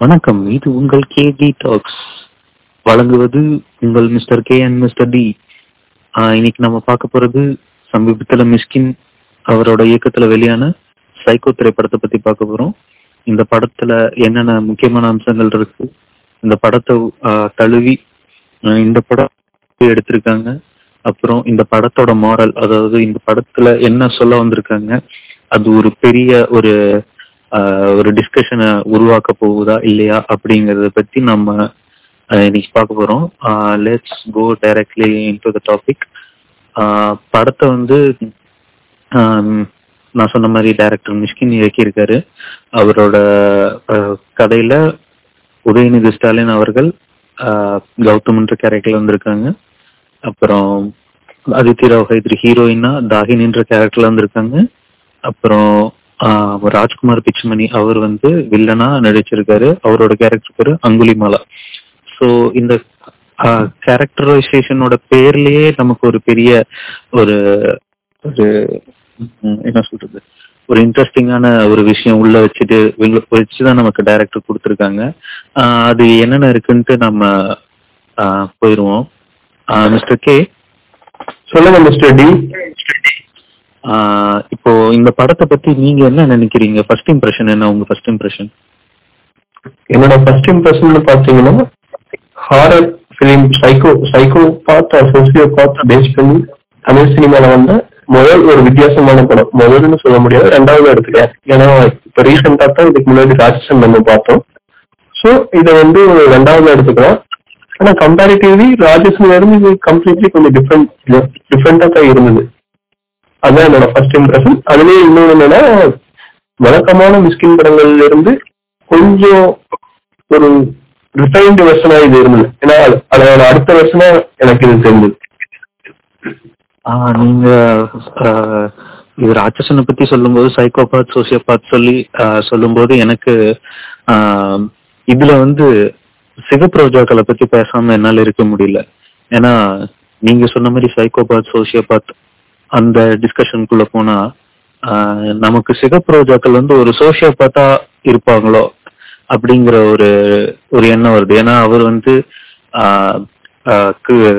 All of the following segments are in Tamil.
வணக்கம். இது உங்கள் கே டி டாக்ஸ் வழங்குவது உங்கள் mister K and mister D. இன்னைக்கு நம்ம பார்க்க போறது சமீபத்துல மிஸ்கின் அவரோட இயக்கத்துல வெளியான சைக்கோ திரைப்படத்தை பத்தி பார்க்க போறோம். இந்த படத்துல என்னென்ன முக்கியமான அம்சங்கள் இருக்கு? இந்த படத்தை ஆஹ், தழுவி இந்த படம் எடுத்திருக்காங்க. அப்புறம் இந்த படத்தோட மாரல் அதாவது இந்த படத்துல என்ன சொல்ல வந்திருக்காங்க? அது ஒரு பெரிய ஒரு ஒரு டிஸ்கஷனை உருவாக்க போகுதா இல்லையா அப்படிங்கறத பத்தி நம்ம இன்னைக்கு பார்க்க போறோம். Let's go directly into the topic படத்தை வந்து நான் சொன்ன மாதிரி டைரக்டர் மிஷ்கின் இயக்கியிருக்காரு. அவரோட கதையில உதயநிதி ஸ்டாலின் அவர்கள் கௌதம்ன்ற கேரக்டர்ல வந்திருக்காங்க. அப்புறம் அதித்தி ராவ் ஹைத்ரி ஹீரோயினா தாகினின்ற கேரக்டர்ல வந்திருக்காங்க. அப்புறம் ஆஹ், ராஜ்குமார் பிச்சுமணி அவர் வந்து வில்லனா நடிச்சிருக்காரு. அவரோட கேரக்டர் பேரு அங்குலிமாலா. ஸோ இந்த கேரக்டரைசேஷனோட பேர்லயே நமக்கு ஒரு பெரிய ஒரு ஒரு என்ன சொல்றது? ஒரு இன்ட்ரெஸ்டிங்கான ஒரு விஷயம் உள்ள வச்சுட்டு வச்சுதான் நமக்கு டைரக்டர் கொடுத்துருக்காங்க. அது என்னென்ன இருக்குன்ட்டு நம்ம ஆஹ் போயிருவோம். மிஸ்டர் கே சொல்லுங்க மிஸ்டர் டி இப்போ இந்த படத்தை பத்தி நீங்க என்ன நினைக்கிறீங்க? ஃபர்ஸ்ட் இம்ப்ரெஷன் என்ன? உங்க ஃபர்ஸ்ட் இம்ப்ரெஷன் என்னோட ஃபர்ஸ்ட் இம்ப்ரெஷன் பாத்தீங்கன்னா ஹாரர் ஃபிலிம் சைக்கோ சைக்கோ பார்த்து சோசியோ பார்த்து பேஸ் பண்ணி தமிழ் சினிமால வந்த முதல் ஒரு வித்தியாசமான படம். முதல்னு சொல்ல முடியாது ரெண்டாவது எடுத்துக்கிறேன் ஏன்னா இப்ப ரீசெண்டா தான் இதுக்கு முன்னாடி ராட்சசன் நம்ம பார்த்தோம். ஸோ இதை வந்து ரெண்டாவது எடுத்துக்கலாம். ஆனா கம்பேரிட்டிவ்லி ராட்சசன்ல இருந்து இது கம்ப்ளீட்லி கொஞ்சம் டிஃப்ரெண்ட் டிஃப்ரெண்டா தான் இருந்தது. அதான் என்னோட ஃபர்ஸ்ட் இம்ப்ரெஷன் அதுலயே இன்னொன்று என்னன்னா வழக்கமான மிஸ்கின் படங்கள்ல இருந்து கொஞ்சம் ஒரு ரிஃபைன்டு வெர்ஷனா இது இருந்தது. ஏன்னா அதோட அடுத்த வெர்ஷனா எனக்கு இது தெரிஞ்சது. ஆஹ் நீங்க ஆஹ் இது ராட்சசனை பத்தி சொல்லும்போது சைக்கோபாத் சோசியோபாத் சொல்லி ஆஹ் சொல்லும்போது எனக்கு ஆஹ் இதுல வந்து சிகப்பு ரோஜாக்களை பத்தி பேசாம என்னால இருக்க முடியல. ஏன்னா நீங்க சொன்ன மாதிரி சைக்கோபாத் சோசியோபாத் அந்த டிஸ்கஷனுக்குள்ள போனா ஆஹ் நமக்கு சிகப்பு ரோஜாக்கள் வந்து ஒரு சோசியோபாத்தா இருப்பாங்களோ அப்படிங்கிற ஒரு ஒரு எண்ணம் வருது. ஏன்னா அவர் வந்து ஆஹ் ஆஹ்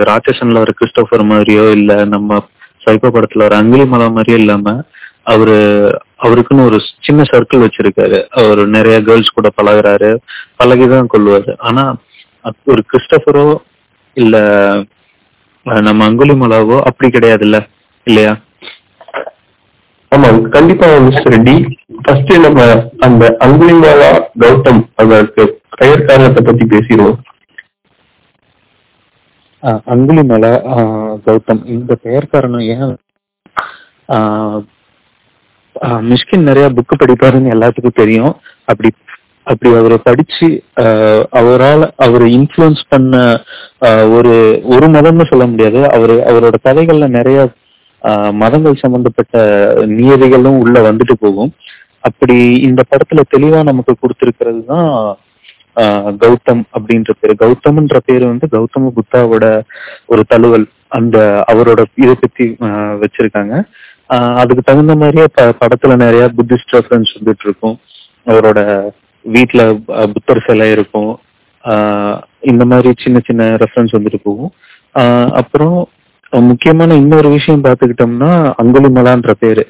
ராட்சசன்ல ஒரு கிறிஸ்டோபர் மாதிரியோ இல்ல நம்ம சைக்கோ படத்துல ஒரு அங்கிலிமலா மாதிரியோ இல்லாம அவரு அவருக்குன்னு ஒரு சின்ன சர்க்கிள் வச்சிருக்காரு. அவர் நிறைய கேர்ள்ஸ் கூட பழகுறாரு பழகிதான் கொள்வாரு. ஆனா ஒரு கிறிஸ்டபரோ இல்ல நம்ம அங்குலி மலாவோ அப்படி கிடையாதுல்ல. இல்லையா? ஆமா கண்டிப்பா மிஸ்டர் டி ஃபர்ஸ்ட் நம்ம அந்த அங்குலிமாலா கௌதம் அதற்கு பெயர் காரணத்தை பத்தி பேசிடுவோம். அங்குலிமலா கௌதம். இந்த பெயர் காரணம் ஏன்? மிஷ்கின் நிறைய புக்கு படிப்பாருன்னு எல்லாத்துக்கும் தெரியும். அப்படி அப்படி அவரை படிச்சு ஆஹ் அவரால் அவரை இன்ஃப்ளூயன்ஸ் பண்ண ஒரு ஒரு மதம்னு சொல்ல முடியாது. அவரு அவரோட கதைகள்ல நிறைய மதங்கள் சம்பந்தப்பட்ட நியதிகளும் உள்ள வந்துட்டு போகும். அப்படி இந்த படத்துல தெளிவா நமக்கு கொடுத்திருக்கிறது தான் ஆஹ் கௌதம் அப்படின்ற பேரு. கௌதம்ன்ற பேரு வந்து கௌதம புத்தாவோட ஒரு தழுவல். அந்த அவரோட இதை பத்தி வச்சிருக்காங்க. ஆஹ் அதுக்கு தகுந்த மாதிரியே படத்துல நிறைய புத்திஸ்ட் ரெஃபரன்ஸ் வந்துட்டு இருக்கும் அவரோட வீட்ல புத்தர் சிலை இருக்கும். இந்த மாதிரி சின்ன சின்ன ரெஃபரன்ஸ் வந்துட்டு போகும். ஆஹ் அப்புறம் முக்கியமான இன்னொரு விஷயம் பார்த்துக்கிட்டோம்னா அங்குலிமலான்ற பேரு.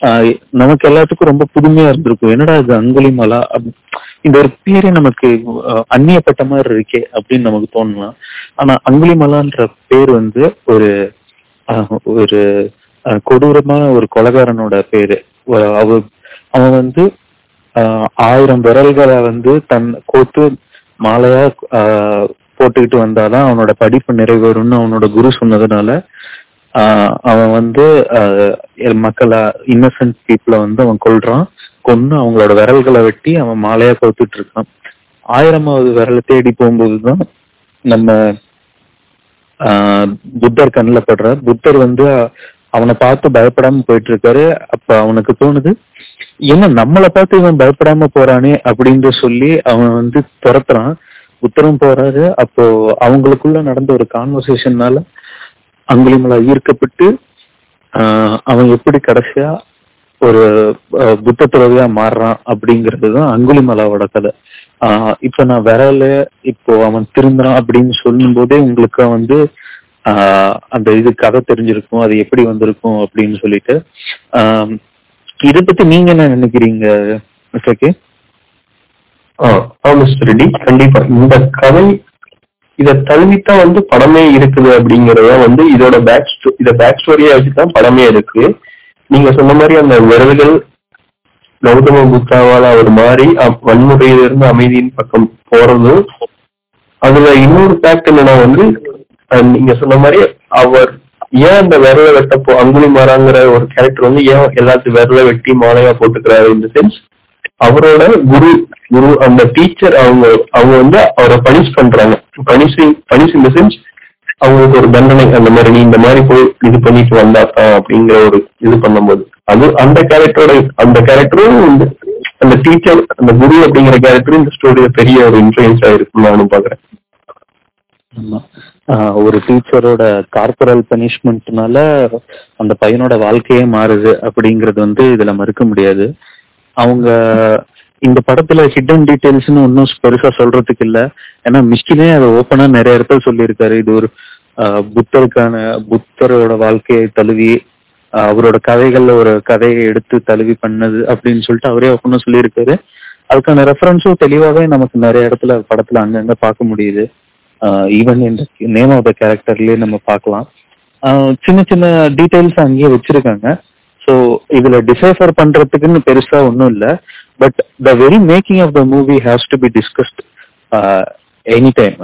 ஆஹ் நமக்கு எல்லாத்துக்கும் ரொம்ப புதுமையா இருந்திருக்கும். என்னடா இது அங்குலிமலா? இந்த ஒரு பேரே நமக்கு அந்நியப்பட்ட மாதிரி இருக்கே அப்படின்னு நமக்கு தோணலாம். ஆனா அங்குலிமலான்ற பேர் வந்து ஒரு ஒரு கொடூரமான ஒரு கொலகாரனோட பேரு. அவ அவன் வந்து ஆஹ், ஆயிரம் விரல்களை வந்து தன் கோத்து மாலையா ஆஹ், போட்டுக்கிட்டு வந்தாதான் அவனோட படிப்பு நிறைவேறும்னு அவனோட குரு சொன்னதுனால ஆஹ், அவன் வந்து ஆஹ், மக்களை இன்னசென்ட் பீப்புளை வந்து அவன் கொல்றான். கொன்னு அவங்களோட விரல்களை வெட்டி அவன் மாலையா கொடுத்துட்டு இருக்கான். ஆயிரமாவது விரலை தேடி போகும்போதுதான் நம்ம ஆஹ், புத்தர் கண்ணில் படுற புத்தர் வந்து அவனை பார்த்து பயப்படாம போயிட்டு இருக்காரு அப்ப அவனுக்கு தோணுது என்ன நம்மளை பார்த்து இவன் பயப்படாம போறானே அப்படின்னு சொல்லி அவன் வந்து துரத்துறான். புத்தரும் போறாரு. அப்போ அவங்களுக்குள்ள நடந்த ஒரு கான்வர்சேஷன்னால அங்குலிமலா ஈர்க்கப்பட்டு ஆஹ் அவன் எப்படி கடைசியா ஒரு புத்த துறவியா மாறுறான் அப்படிங்கிறது தான் அங்குலிமலாவோட கதை. ஆஹ் இப்ப நான் விரல இப்போ அவன் திரும்புறான் அப்படின்னு சொல்லும் போதே உங்களுக்கு வந்து ஆஹ் அந்த இது கதை தெரிஞ்சிருக்கும் அது எப்படி வந்திருக்கும் அப்படின்னு சொல்லிட்டு ஆஹ் இத பத்தி நீங்க என்ன நினைக்கிறீங்க மிஸ்டர் கே மிஸ்டர் ரெட்டி கண்டிப்பா. இந்த கதை இத தழுவித்தான் வந்து படமே இருக்குது அப்படிங்கறத வந்து இதோட பேக் இத பேக் ஸ்டோரியா வச்சுதான் படமே இருக்கு. நீங்க சொன்ன மாதிரி அந்த விரல்கள் கௌதம புத்தாவால அவர் மாறி அ- வன்முறையிலிருந்து அமைதியின் பக்கம் போறதும் அதுல இன்னொரு ஃபேக்ட் என்னன்னா வந்து அஹ் நீங்க சொன்ன மாதிரி அவர் ஏன் அந்த விரலை வெட்டப்போ அங்குலி மாறாங்கிற ஒரு கேரக்டர் வந்து ஏன் எல்லாத்தையும் விரலை வெட்டி மாலையா போட்டுக்கிறாரு இந்த சென்ஸ் அவரோட குரு குரு அந்த டீச்சர் அவங்க அவங்க வந்து அவரை பனிஷ் பண்றாங்க. பனிஷிங் பனிஷ் இந்த சென்ஸ் அவங்களுக்கு ஒரு தண்டனை அந்த மாதிரி நீ இந்த மாதிரி போய் இது பண்ணிட்டு வந்தாத்தான் அப்படிங்கிற ஒரு இது பண்ணும்போது. அது அந்த கேரக்டரோட அந்த கேரக்டரும் அந்த டீச்சர் அந்த குரு அப்படிங்கிற கேரக்டரும் இந்த ஸ்டோரியில பெரிய ஒரு இன்ஃபுளுன்ஸா இருக்குன்னு நானும் பாக்குறேன் ஆஹ் ஒரு டீச்சரோட கார்பரல் பனிஷ்மெண்ட்னால அந்த பையனோட வாழ்க்கையே மாறுது அப்படிங்கறது வந்து இதுல மறுக்க முடியாது. அவங்க இந்த படத்துல ஹிடன் டீடைல்ஸ்னு ஒன்றும் பெருசா சொல்றதுக்கு இல்ல. ஏன்னா மிஷ்கினே அதை ஓப்பனா நிறைய இடத்துல சொல்லியிருக்காரு. இது ஒரு புத்தருக்கான புத்தரோட வாழ்க்கையை தழுவி அவரோட கதைகள்ல ஒரு கதையை எடுத்து தழுவி பண்ணது அப்படின்னு சொல்லிட்டு அவரே ஓப்பனா சொல்லியிருக்காரு. அதுக்கான ரெஃபரன்ஸும் தெளிவாவே நமக்கு நிறைய இடத்துல படத்துல அங்கங்க பார்க்க முடியுது. ஈவன் இந்த நேம் ஆஃப் த கேரக்டர்லயே நம்ம பார்க்கலாம். சின்ன சின்ன டீடைல்ஸ் அங்கேயே வச்சிருக்காங்க. ஸோ இதுல டிசைஃபர் பண்றதுக்குன்னு பெருசா ஒன்றும் இல்லை. But the very making of the movie has to be discussed any time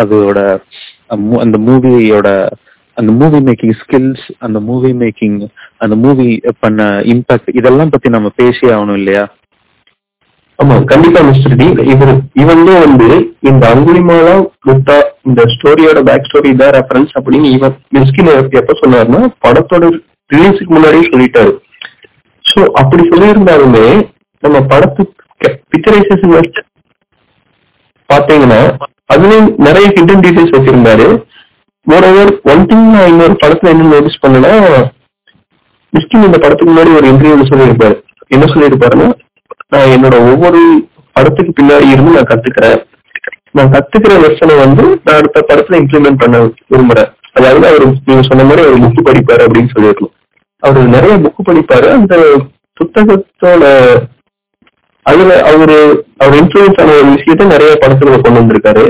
அதோட uh, அந்த மூவியோட அந்த மூவி மேக்கிங் ஸ்கில்ஸ் அந்த மூவி மேக்கிங் அந்த மூவி பண்ண இம்பாக்ட் இதெல்லாம் பத்தி நம்ம பேசி ஆகணும் இல்லையா? ஆமா கண்டிப்பா மிஸ்டர் டி இவர் இவன்லே வந்து இந்த அங்குலிமாலா முத்தா இந்த ஸ்டோரியோட பேக் ஸ்டோரி தான் ரெஃபரன்ஸ் அப்படின்னு இவன் மிஸ்கின் எப்ப சொன்னார்னா படத்தோட ரிலீஸுக்கு முன்னாடியே சொல்லிட்டாரு. சோ அப்படி சொல்லியிருந்தாலுமே நம்ம படத்து பிக்சரைசேஷன் வச்சு பாத்தீங்கன்னா அதுலயும் நிறைய ஹிடன் டீடைல்ஸ் வச்சிருந்தாரு. மோரோவர் ஒன் திங் நான் இன்னொரு படத்துல என்ன நோட்டீஸ் பண்ணேன்னா மிஸ்கின் இந்த படத்துக்கு முன்னாடி ஒரு இன்டர்வியூல சொல்லியிருப்பாரு. என்ன சொல்லியிருப்பாருன்னா நான் என்னோட ஒவ்வொரு படத்துக்கு பின்னாடி இருந்து நான் கத்துக்கிறேன். நான் கத்துக்கிற வெர்ஷனை வந்து நான் அடுத்த படத்துல இம்ப்ளிமெண்ட் பண்ண விரும்புறேன். அதாவது அவர் நீங்க சொன்ன மாதிரி அவர் புக்கு படிப்பாரு அப்படின்னு சொல்லியிருக்கணும். அவர் நிறைய புக் படிப்பாரு. அந்த புத்தகத்தோட அதுல அவரு அவர் இன்ஃபுளுன்ஸ் ஆன ஒரு விஷயத்த நிறைய படத்துல கொண்டு வந்திருக்காரு.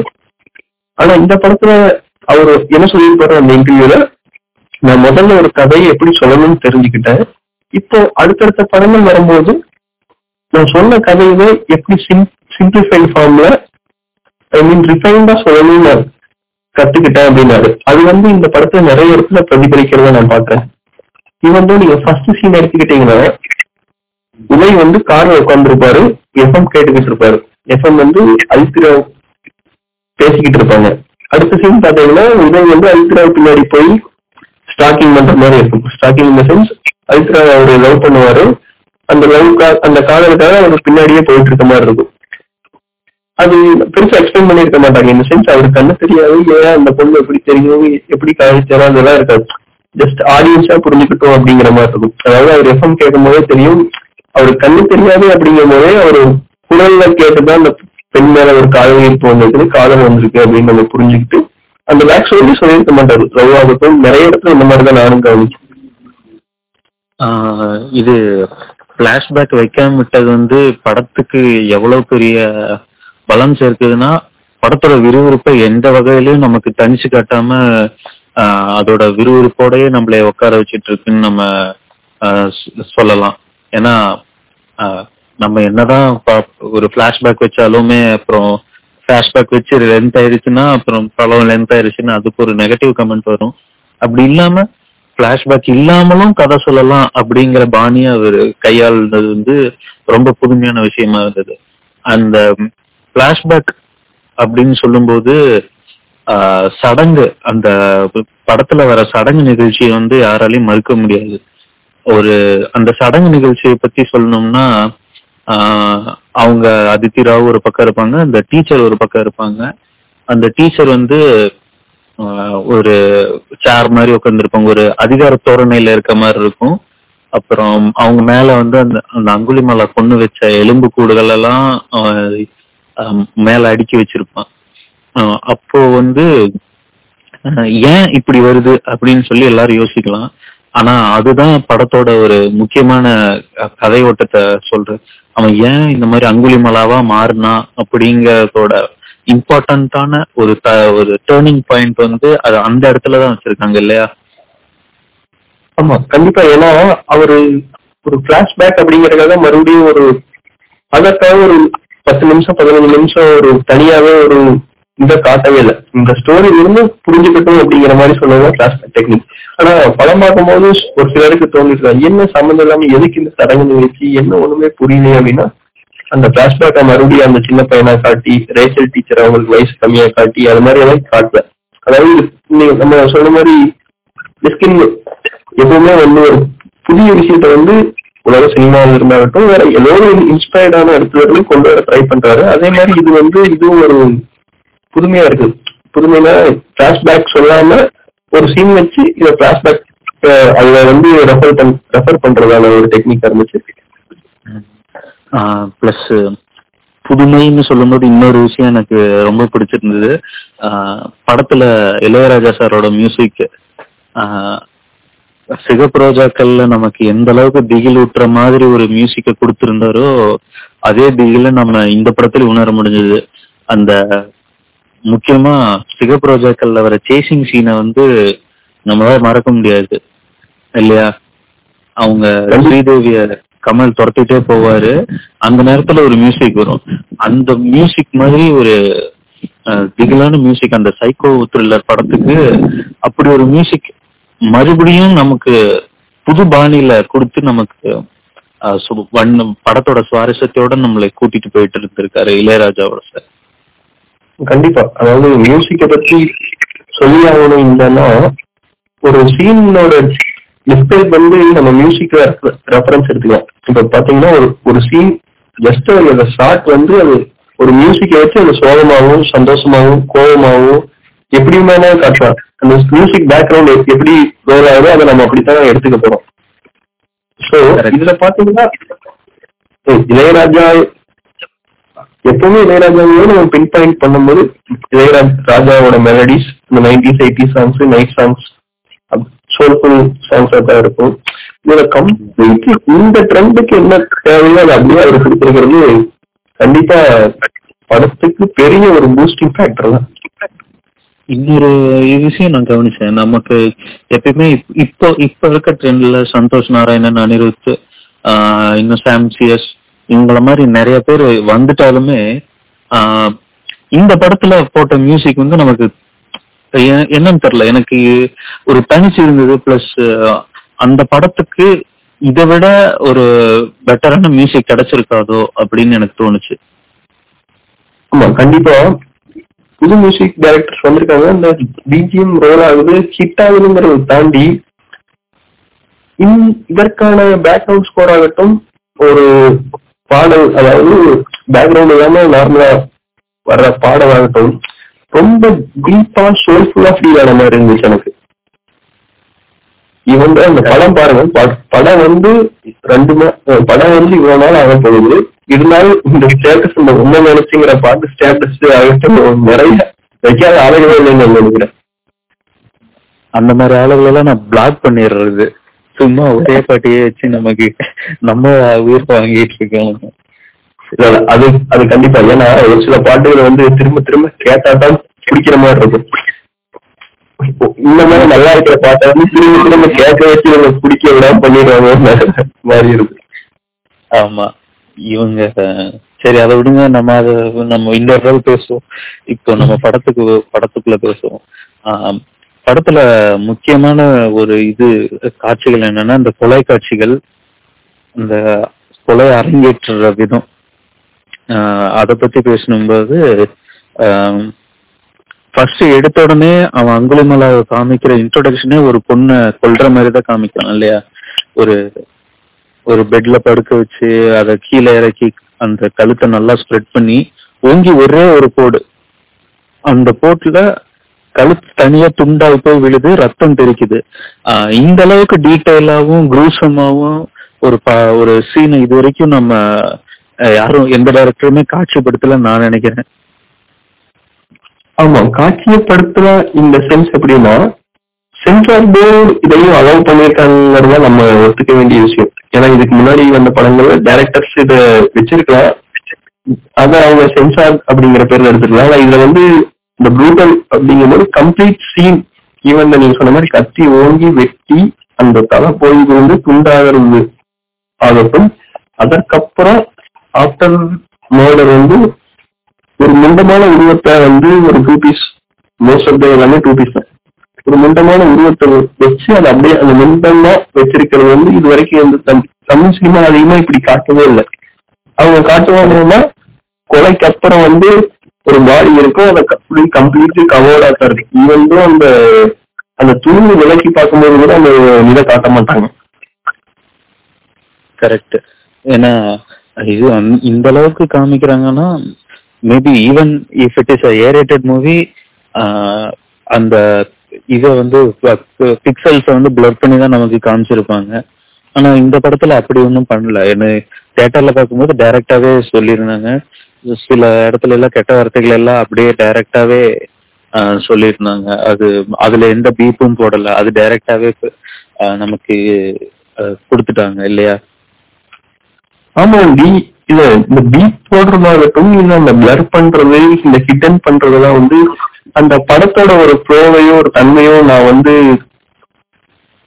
ஆனா இந்த படத்துல அவர் என்ன சொல்லியிருப்பாரு அந்த இன்டர்வியூல நான் முதல்ல ஒரு கதையை எப்படி சொல்லணும்னு தெரிஞ்சுக்கிட்டேன். இப்போ அடுத்தடுத்த படங்கள் வரும்போது நான் சொன்ன கதையை எப்படி சிம் ஃபார்ம்ல ஐ மீன் ரிஃபைன்டா சொல்லணும்னு நான் கத்துக்கிட்டேன் அப்படின்னாரு. அது வந்து இந்த படத்துல நிறைய இடத்துல பிரதிபலிக்கிறத நான் பாக்குறேன் இது வந்து நீங்க ஃபர்ஸ்ட் சீன் எடுத்துக்கிட்டீங்கன்னா உதய் வந்து கார்ல உட்காந்துருப்பாரு எஃப்எம் கேட்டுக்கிட்டு இருப்பாரு. எஃப்எம் வந்து அல்திரா பேசிக்கிட்டு இருப்பாங்க. அடுத்த சீன் பாத்தீங்கன்னா உதய் வந்து அல்பிரா பின்னாடி போய் ஸ்டாக்கிங் பண்ற மாதிரி இருக்கும். ஸ்டாக்கிங் இந்த சென்ஸ் அல்திரா அவர் லவ் பண்ணுவாரு. அந்த லவ் அந்த காதலுக்காக அவர் பின்னாடியே போயிட்டு இருக்க மாதிரி இருக்கும். அது பெருசா எக்ஸ்பிளைன் பண்ணிருக்க மாட்டாங்க. இந்த சென்ஸ் அவருக்கு கண்ணு தெரியாது. ஏன் அந்த பொண்ணு எப்படி தெரியும்? எப்படி காய்ச்சலாம் அதெல்லாம் இருக்காது. ஜஸ்ட் ஆடியன்ஸா புரிஞ்சுக்கிட்டோம் அப்படிங்கிற மாதிரி இருக்கும். அதாவது அவர் எஃப்எம் கேட்கும் போதே தெரியும். அவர் கண்ணு தெரியாது அப்படிங்கும் போதே அவர் குரல்ல கேட்டுதான் அந்த பெண் மேல ஒரு காதல் ஈர்ப்பு வந்திருக்கு காதல் வந்திருக்கு அப்படின்னு நம்ம புரிஞ்சுக்கிட்டு அந்த பேக் ஸ்டோரி சொல்லியிருக்க மாட்டாரு. லவ் ஆகட்டும் நிறைய இடத்துல இந்த மாதிரி தான் நானும் கவனிச்சேன். ஆஹ் இது பிளாஷ்பேக் வைக்காம விட்டது வந்து படத்துக்கு எவ்வளவு பெரிய பலம் சேர்க்குதுன்னா படத்தோட விறுவிறுப்பை எந்த வகையிலயும் நமக்கு தனிச்சு காட்டாம அதோட விறுவிறுப்போடயே நம்மளை உட்கார வச்சிட்டு இருக்குன்னு நம்ம சொல்லலாம். ஏன்னா நம்ம என்னதான் பா- ஒரு பிளாஷ்பேக் வச்சாலுமே அப்புறம் பிளாஷ்பேக் வச்சு லென்த் ஆயிருச்சுன்னா அப்புறம் படம் லென்த் ஆயிருச்சுன்னா அதுக்கு ஒரு நெகட்டிவ் கமெண்ட் வரும். அப்படி இல்லாம பிளாஷ்பேக் இல்லாமலும் கதை சொல்லலாம் அப்படிங்கிற பாணியை அவர் கையாளுனது வந்து ரொம்ப புதுமையான விஷயமா இருந்தது. அந்த பிளாஷ்பேக் அப்படின்னு சொல்லும்போது சடங்கு அந்த படத்துல வர சடங்கு நிகழ்ச்சியை வந்து யாராலையும் மறுக்க முடியாது. ஒரு அந்த சடங்கு நிகழ்ச்சியை பத்தி சொல்லணும்னா ஆஹ், அவங்க அதித்தி ராவ் ஒரு பக்கம் இருப்பாங்க அந்த டீச்சர் ஒரு பக்கம் இருப்பாங்க. அந்த டீச்சர் வந்து ஆஹ், ஒரு சேர் மாதிரி உட்காந்துருப்பாங்க ஒரு அதிகார தோரணையில இருக்க மாதிரி இருக்கும். அப்புறம் அவங்க மேல வந்து அந்த அந்த அங்குலிமலை பொண்ணு வச்ச எலும்பு கூடுகள் எல்லாம் மேல அடுக்கி வச்சிருப்பான். அப்போ வந்து ஏன் இப்படி வருது அப்படின்னு சொல்லி எல்லாரும் யோசிக்கலாம். ஆனா அதுதான் படத்தோட ஒரு முக்கியமான கதை ஓட்டத்தை சொல்ற அவன் ஏன் இந்த மாதிரி அங்குலிமலாவா மாறினா அப்படிங்கறதோட இம்பார்ட்டன்டான ஒரு ஒரு டேர்னிங் பாயிண்ட் வந்து அது அந்த இடத்துல தான் வச்சிருக்காங்க இல்லையா? ஆமா கண்டிப்பா. ஏன்னா அவரு ஒரு பிளாஷ்பேக் அப்படிங்கறதுக்காக மறுபடியும் ஒரு அதற்காக ஒரு பத்து நிமிஷம் பதினஞ்சு நிமிஷம் ஒரு தனியாவே ஒரு இதை காட்டவே இல்லை. இந்த ஸ்டோரி இருந்து புரிஞ்சுக்கட்டும் அப்படிங்கிற மாதிரி சொன்னது பிளாஷ்பேக் டெக்னிக் ஆனா படம் பார்க்கும்போது ஒரு சிலருக்கு தோணிட்டு என்ன சம்மந்தம் இல்லாம எதுக்கு இந்த சடங்கு நிகழ்ச்சி? என்ன ஒண்ணுமே புரியல அப்படின்னா அந்த பிளாஷ்பேக்கை மறுபடியும் அந்த சின்ன பையனா காட்டி ரேச்சல் டீச்சர் அவங்களுக்கு வயசு கம்மியா காட்டி அது மாதிரி எல்லாம் காட்டல. அதாவது நீங்க நம்ம சொன்ன மாதிரி டிஸ்கின் எப்பவுமே வந்து ஒரு புதிய விஷயத்த வந்து உலக சினிமாவில் இருந்தாகட்டும் வேற ஏதோ ஒரு இன்ஸ்பயர்டான இடத்துல இருந்து கொண்டு வர ட்ரை பண்றாரு. அதே மாதிரி இது வந்து இதுவும் ஒரு புதுமையா இருக்கு. புதுமைனா பிளாஷ்பேக் சொல்லாம ஒரு சீன் வச்சு இதை பிளாஷ்பேக் அதுல வந்து ரெஃபர் பண் ரெஃபர் பண்றதான ஒரு டெக்னிக் இருந்துச்சு. ப்ளஸ் புதுமைன்னு சொல்லும்போது இன்னொரு விஷயம் எனக்கு ரொம்ப பிடிச்சிருந்தது. ஆஹ் படத்துல இளையராஜா சாரோட மியூசிக் சிகப்பு ரோஜாக்கள்ல நமக்கு எந்த அளவுக்கு திகில் ஊட்டுற மாதிரி ஒரு மியூசிக்க கொடுத்திருந்தாரோ அதே திகில நம்ம இந்த படத்துல உணர முடிஞ்சது. அந்த முக்கியமா சிகப்பு ரோஜாக்கள்ல வர சேசிங் சீனை வந்து நம்மளால மறக்க முடியாது. இல்லையா? அவங்க ஸ்ரீதேவிய கமல் துரத்திட்டே போவாரு. அந்த நேரத்துல ஒரு மியூசிக் வரும். அந்த மியூசிக் மாதிரி ஒரு திகிலான மியூசிக் அந்த சைக்கோ த்ரில்லர் படத்துக்கு அப்படி ஒரு மியூசிக் மறுபடியும் நமக்கு புது பாணியில கொடுத்து நமக்கு வண்ணம் படத்தோட சுவாரஸ்யத்தோட நம்மளை கூட்டிட்டு போயிட்டு இருந்திருக்காரு இளையராஜாவோட சார். கண்டிப்பா. அதாவது மியூசிக்கை பத்தி சொல்லி ஆகணும் இல்லைன்னா ஒரு சீனோட மிஸ்டேக் வந்து நம்ம மியூசிக் ரெஃபரன்ஸ் எடுத்துக்கலாம். இப்ப பாத்தீங்கன்னா ஒரு ஒரு சீன் ஜஸ்ட் அந்த ஷார்ட் வந்து அது ஒரு மியூசிக்கை வச்சு அது சோகமாகவும் சந்தோஷமாகவும் கோபமாகவும் எப்படி வேணாலும் காட்டலாம். அந்த மியூசிக் பேக்ரவுண்ட் எப்படி ரோல் ஆகுதோ அதை நம்ம அப்படித்தான் எடுத்துக்க போறோம். So Correct. இதுல பாத்தீங்கன்னா இளையராஜா எப்பவுமே இளையராஜாவோட நம்ம பின் பாயிண்ட் பண்ணும்போது இளையராஜா ராஜாவோட மெலடிஸ் இந்த nineties eighty songs night songs soulful சாங்ஸா தான் இருக்கும். இதுல கம்ப்ளீட்லி இந்த ட்ரெண்டுக்கு என்ன தேவையோ அது அப்படியே அவர் கொடுத்துருக்கிறது. கண்டிப்பா படத்துக்கு பெரிய ஒரு பூஸ்டிங் ஃபேக்டர் தான். இன்னொரு விஷயம் நான் கவனிச்சேன். நமக்கு எப்பயுமே இப்போ இப்ப இருக்க ட்ரெண்ட்ல சந்தோஷ் நாராயணன் அனிருத் இன்னும் சாம் சிஎஸ் இவங்கள மாதிரி நிறைய பேர் வந்துட்டாலுமே ஆஹ் இந்த படத்துல போட்ட மியூசிக் வந்து நமக்கு என்னன்னு தெரியல. எனக்கு ஒரு தனிச்சு இருந்தது பிளஸ் அந்த படத்துக்கு இதை விட ஒரு பெட்டரான மியூசிக் கிடைச்சிருக்காதோ அப்படின்னு எனக்கு தோணுச்சு. ஆமா கண்டிப்பா. புது மியூசிக் டைரக்டர்ஸ் வந்திருக்காங்க. அந்த பிஜிஎம் ரோல் ஆகுது ஹிட் ஆகுதுங்கிறத தாண்டி இதற்கான பேக்ரவுண்ட் ஸ்கோர் ஆகட்டும் ஒரு பாடல் அதாவது பேக்ரவுண்ட் இல்லாம நார்மலா வர்ற பாடல் ரொம்ப டீப்பா சோல்ஃபுல்லா ஃபீல் ஆன மாதிரி இருந்துச்சு எனக்கு. இவங்க அந்த படம் பாருங்க படம் வந்து ரெண்டு படம் வந்து இவ்வளவு நாள் ஆக போகுது. இருந்தாலும் இந்த ஸ்டேட்டஸ் இந்த உண்மை நினைச்சுங்கிற பாட்டு ஸ்டேட்டஸ் ஆகட்டும் நிறைய வைக்காத ஆளுகளே இல்லைன்னு நினைக்கிறேன். அந்த மாதிரி ஆளுகளெல்லாம் நான் பிளாக் பண்ணிடுறது. சும்மா ஒரே பாட்டியே வச்சு நமக்கு நம்ம உயிர் வாங்கிட்டு இருக்கோம். இல்ல, அது அது கண்டிப்பா. ஏன்னா ஒரு சில பாட்டுகள் வந்து திரும்ப திரும்ப கேட்டாதான் பிடிக்கிற மாதிரி இருக்கும் இந்த மாதிரி நல்லா இருக்கிற பாட்டை வந்து திரும்ப திரும்ப கேட்க வச்சு நம்ம பிடிக்க விடாம பண்ணிடுவாங்க மாதிரி இருக்கும் ஆமா. இவங்க சரி அதை விடுங்க. நம்ம அதை நம்ம இன்னொரு பேசுவோம். இப்போ நம்ம படத்துக்கு படத்துக்குள்ள பேசுவோம். ஆஹ், படத்துல முக்கியமான ஒரு இது காட்சிகள் என்னன்னா இந்த கொலை காட்சிகள் இந்த கொலை அரங்கேற்றுற விதம். ஆஹ், அதை பத்தி பேசணும்போது ஃபர்ஸ்ட் எடுத்த உடனே அவன் அங்குலிமலை காமிக்கிற இன்ட்ரோடக்ஷனே ஒரு பொண்ணை கொல்ற மாதிரி தான் காமிக்கிறான் இல்லையா? ஒரு ஒரு பெட்ல படுக்க வச்சு அதை கீழே இறக்கி அந்த கழுத்தை நல்லா ஸ்ப்ரெட் பண்ணி ஓங்கி ஒரே ஒரு போடு அந்த போட்டுல கழுத்து தனியா துண்டாய் போய் விழுது ரத்தம் தெரிக்குது ஆஹ் இந்த அளவுக்கு டீட்டெயிலாகவும் குரூசமாவும் ஒரு ப ஒரு சீனை இது வரைக்கும் நம்ம யாரும் எந்த டேரக்டருமே காட்சிப்படுத்தல நான் நினைக்கிறேன். ஆமா காட்சியப்படுத்துற இந்த சென்ஸ் எப்படின்னா சென்சார் போர்டு இதையும் அலோவ் பண்ணியிருக்காங்கிறத நம்ம ஒத்துக்க வேண்டிய விஷயம். ஏன்னா இதுக்கு முன்னாடி வந்த படங்கள் டைரக்டர்ஸ் இதை வச்சிருக்கலாம். அதை அவங்க சென்சார் அப்படிங்கிற பேர்ல எடுத்துக்கலாம். ஆனா இதுல வந்து இந்த ப்ரூட்டல் அப்படிங்கும்போது கம்ப்ளீட் சீன் ஈவன் நீங்க சொன்ன மாதிரி கத்தி ஓங்கி வெட்டி அந்த தலை போய் வந்து துண்டாகிறது ஆகட்டும். அதற்கப்புறம் ஆஃப்டர் மர்டர் வந்து ஒரு முண்டமான உருவத்தை வந்து ஒரு டூ பீஸ் மோஸ்ட் ஆஃப் எல்லாமே டூ பீஸ் தான். ஒரு முண்டமான உருவத்தை வச்சு அதை அப்படியே அந்த முண்டமா வச்சிருக்கிறது வந்து இது வரைக்கும் வந்து தமிழ் சினிமா அதிகமா இப்படி காட்டவே இல்லை. அவங்க காட்டுவாங்கன்னா கொலைக்கு அப்புறம் வந்து ஒரு பாடி இருக்கும் அதை கம்ப்ளீட்லி கவர்டா தான் இருக்கு ஈவன் அந்த அந்த துணி விலக்கி பார்க்கும்போது கூட அந்த நிலை காட்ட மாட்டாங்க. கரெக்ட் ஏன்னா இது இந்த அளவுக்கு காமிக்கிறாங்கன்னா maybe even if it is A rated movie அந்த இதை வந்து பிக்சல்ஸை வந்து பிளர் பண்ணி தான் நமக்கு காமிச்சிருப்பாங்க. ஆனா இந்த படத்துல அப்படி ஒன்றும் பண்ணல. என்ன தேட்டர்ல பார்க்கும்போது டைரக்டாவே சொல்லியிருந்தாங்க. சில இடத்துல எல்லாம் கெட்ட வார்த்தைகள் எல்லாம் அப்படியே டைரக்டாவே சொல்லியிருந்தாங்க. அது அதுல எந்த பீப்பும் போடல. அது டைரக்டாவே நமக்கு கொடுத்துட்டாங்க இல்லையா? ஆமா டி இல்ல இந்த பீப் போடுறதாகட்டும் இல்ல இந்த பிளர் பண்றது இந்த ஹிடன் பண்றதெல்லாம் வந்து அந்த படத்தோட ஒரு ப்ரோவையோ ஒரு தன்மையோ நான் வந்து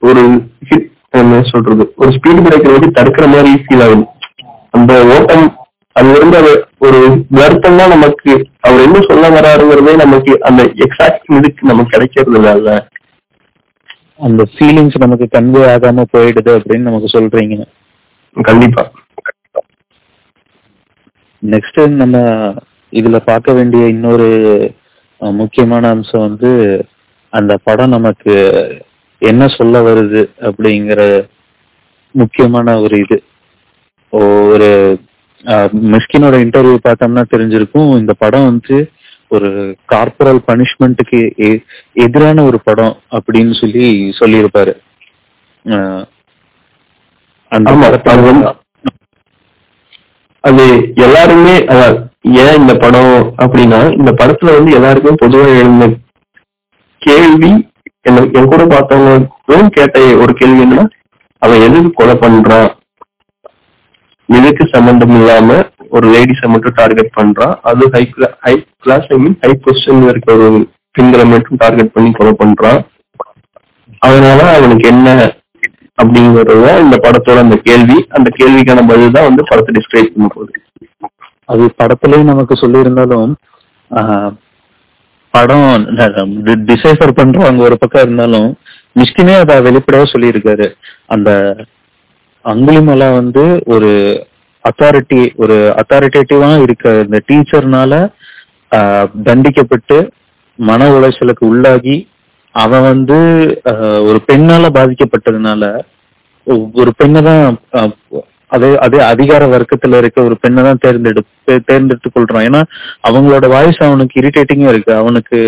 ஒரு ஹிட் என்ன சொல்றது ஒரு ஸ்பீட் பிரேக்கர் வந்து தடுக்கிற மாதிரி ஃபீல் ஆகுது. அந்த ஓட்டம் அது இருந்து அது ஒரு வருத்தம்னா நமக்கு அவர் என்ன சொல்ல வராருங்கிறதே நமக்கு அந்த எக்ஸாக்ட் இதுக்கு நமக்கு கிடைக்கிறது இல்ல அந்த ஃபீலிங்ஸ் நமக்கு கன்வே ஆகாம போயிடுது அப்படின்னு நமக்கு சொல்றீங்க. கண்டிப்பா. நெக்ஸ்ட் நம்ம இதுல பார்க்க வேண்டிய இன்னொரு முக்கியமான அம்சம் வந்து அந்த படம் நமக்கு என்ன சொல்ல வருது அப்படிங்கிற முக்கியமான ஒரு இது. ஒரு அஹ், மிஷ்கினோட இன்டர்வியூ பார்த்தோம்னா தெரிஞ்சிருக்கும். இந்த படம் வந்து ஒரு கார்பரல் பனிஷ்மெண்ட்டுக்கு எதிரான ஒரு படம் அப்படின்னு சொல்லி சொல்லியிருப்பாரு. அந்த ஆமா, அது எல்லாருமே ஏன் இந்த படம் அப்படின்னா இந்த படத்துல வந்து எல்லாருக்கும் பொதுவா எழுந்த கேள்வி என் கூட பார்த்தவங்களும் கேட்ட ஒரு கேள்வி என்னன்னா அவன் எதுக்கு கொலை பண்றான்? நிலைக்கு சம்பந்தம் இல்லாம ஒரு லேடிஸை மட்டும் டார்கெட் பண்றான் அது high high class I mean high position இருக்க ஒரு பெண்களை மட்டும் டார்கெட் பண்ணி கொலை பண்றான் அதனால அவனுக்கு என்ன அப்படிங்கறத இந்த படத்தோட அந்த கேள்வி அந்த கேள்விக்கான பதில் தான் வந்து படத்தை டிஸ்கிரைப் பண்ண போகுது. அது படத்துலயும் நமக்கு சொல்லியிருந்தாலும் ஆஹ், படம் டிசைஃபர் பண்றவங்க ஒரு பக்கம் இருந்தாலும் மிஷ்கினே அதை வெளிப்படையா சொல்லியிருக்காரு. அந்த அங்குலிமலா வந்து ஒரு அத்தாரிட்டி ஒரு அத்தாரிட்டேட்டிவா இருக்க இந்த டீச்சர்னால தண்டிக்கப்பட்டு மன உளைச்சலுக்கு உள்ளாகி அவன் வந்து ஒரு பெண்ணால பாதிக்கப்பட்டதுனால ஒரு பெண்ணை தான் அதே அதே அதிகார வர்க்கத்துல இருக்க ஒரு பெண்ணை தான் தேர்ந்தெடுத்து தேர்ந்தெடுத்து கொள்றான் ஏன்னா அவங்களோட வாய்ஸ் அவனுக்கு இரிட்டேட்டிங்கா இருக்கு. அவனுக்கு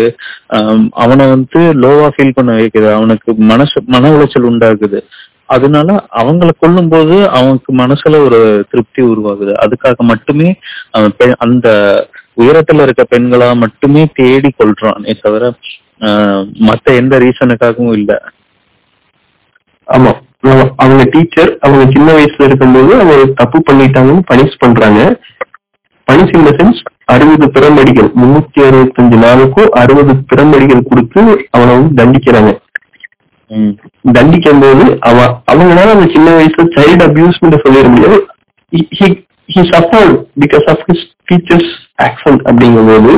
அவனை வந்து லோவா ஃபீல் பண்ண வைக்குது. அவனுக்கு மனசு மன உளைச்சல் உண்டாகுது. அதனால அவங்கள கொல்லும்போது அவனுக்கு மனசுல ஒரு திருப்தி உருவாகுது. அதுக்காக மட்டுமே அவன் அந்த உயரத்துல இருக்க பெண்களா மட்டுமே தேடி கொள்றானே தவிர ஆஹ், மத்த எந்த ரீசனுக்காகவும் இல்ல. ஆமா. அவங்க டீச்சர் அவங்க சின்ன வயசுல இருக்கும்போது அவங்க தப்பு பண்ணிட்டாங்கன்னு பனிஷ் பண்றாங்க. பனிஷ் இந்த சென்ஸ் அறுபது பிறமடிகள் முன்னூத்தி அறுபத்தஞ்சு நாளுக்கும் அறுபது பிறமடிகள் கொடுத்து அவனை வந்து தண்டிக்கிறாங்க. தண்டிக்கும் போது அவன் அவங்களால அந்த சின்ன வயசுல சைல்டு அபியூஸ்மெண்ட் சொல்லிட முடியாது. He suffered because of his teachers action அப்படிங்கும்போது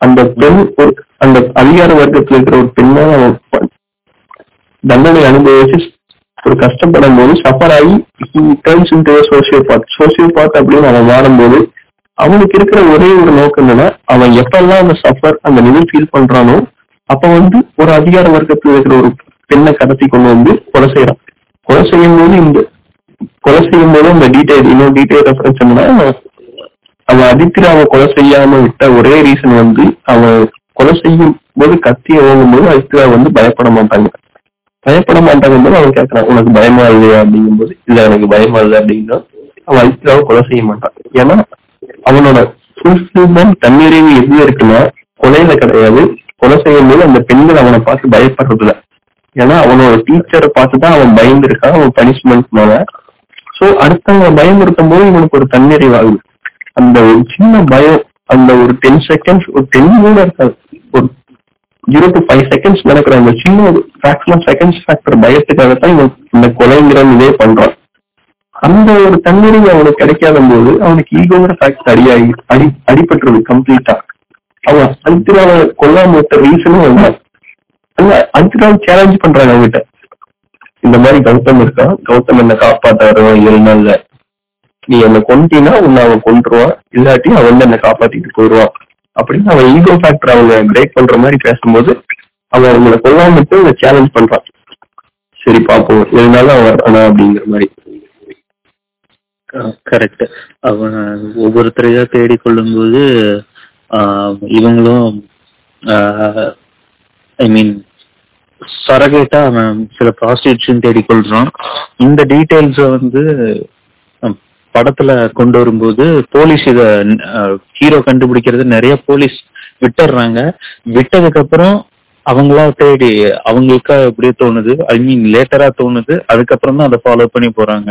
அந்த பெண் ஒரு அந்த அதிகார வர்க்கத்தில் இருக்கிற ஒரு பெண்ணால் அவன் தண்டனை அனுபவிச்சு ஒரு கஷ்டப்படும் போது சஃபர் ஆகி he turns path sociopath அப்படின்னு அவன் மாறும்போது அவனுக்கு இருக்கிற ஒரே ஒரு நோக்கம் என்னன்னா அவன் எப்பெல்லாம் அந்த சஃபர் அந்த நிலை ஃபீல் பண்றானோ அப்ப வந்து ஒரு அதிகார வர்க்கத்தில் இருக்கிற ஒரு பெண்ணை கடத்தி கொண்டு வந்து கொலை செய்யறான். கொலை செய்யும் போது இந்த கொலை செய்யும் போது அந்த டீடைல் இன்னொரு டீடைல் ரெஃபரன்ஸ் என்னன்னா அவன் அதித்திராவை கொலை செய்யாம விட்ட ஒரே ரீசன் வந்து அவன் கொலை செய்யும் போது கத்திய ஓங்கும் போது அதித்திரா வந்து பயப்பட மாட்டாங்க. பயப்பட மாட்டாங்க போது அவன் கேட்கறான் உனக்கு பயமா இல்லையா? அப்படிங்கும்போது இல்ல எனக்கு பயமா இல்லை அப்படின்னா அவன் அதித்திராவை கொலை செய்ய மாட்டான். ஏன்னா அவனோட ஃபுல்ஃபில்மெண்ட் தண்ணீரையும் எது இருக்குன்னா கொலையில கிடையாது. கொலை செய்யும் போது அந்த பெண்கள் அவனை பார்த்து பயப்படுறதுல ஏன்னா அவனோட டீச்சரை பார்த்து தான் அவன் பயந்துருக்கான் அவன் பனிஷ்மெண்ட்னால சோ அடுத்தவங்க பயமுறுத்தும் போது இவனுக்கு ஒரு தன்னிறைவாகுது. அந்த ஒரு சின்ன பயம் அந்த ஒரு டென் செகண்ட்ஸ் ஒரு டென் கூட இருக்காது. ஒரு ஜீரோ டு ஃபைவ் செகண்ட்ஸ் நடக்கிற அந்த சின்ன ஒரு ஃபிராக்ஷன் ஆஃப் செகண்ட்ஸ் ஃபேக்டர் பயத்துக்காக தான் இவன் இந்த கொலைங்கிற இதே பண்றான். அந்த ஒரு தன்னிறைவு அவனுக்கு கிடைக்காத போது அவனுக்கு ஈகோங்கிற ஃபேக்டர் அடியாகி அடி அடிபட்டுருது கம்ப்ளீட்டா அவன் அல்திராவை கொல்லாம ரீசனும் வந்தான் அல்ல நாள் சேலஞ்ச் பண்றாங்க அவங்ககிட்ட. இந்த மாதிரி கௌதம் இருக்கான் கௌதம் என்ன காப்பாத்தாரு ஏழு நாள்ல நீ என்ன கொண்டீன்னா உன்னை அவன் கொண்டுருவான் இல்லாட்டி அவன் வந்து என்ன காப்பாத்திட்டு போயிடுவான். அப்படின்னு அவன் ஈகோ ஃபேக்டர் அவங்க பிரேக் பண்ற மாதிரி பேசும்போது அவன் அவங்களை கொல்லாமட்டு இவங்க சேலஞ்ச் பண்றான். சரி பாப்போம் ஏழு அவன் வரானா அப்படிங்கிற மாதிரி. கரெக்ட் அவன் ஒவ்வொருத்தரையா தேடிக் கொள்ளும்போது இவங்களும் ஐ மீன் சரகேட்டா அவன் சில ப்ராஸ்டியூட்ஸும் தேடிக்கொள்றான் இந்த டீடைல்ஸ வந்து படத்துல கொண்டு வரும்போது போலீஸ் இத ஹீரோ கண்டுபிடிக்கிறது. நிறைய போலீஸ் விட்டுறாங்க விட்டதுக்கு அப்புறம் அவங்களா தேடி அவங்களுக்கா எப்படியே தோணுது. ஐ மீன் லேட்டரா தோணுது. அதுக்கப்புறம் தான் அதை ஃபாலோ பண்ணி போறாங்க.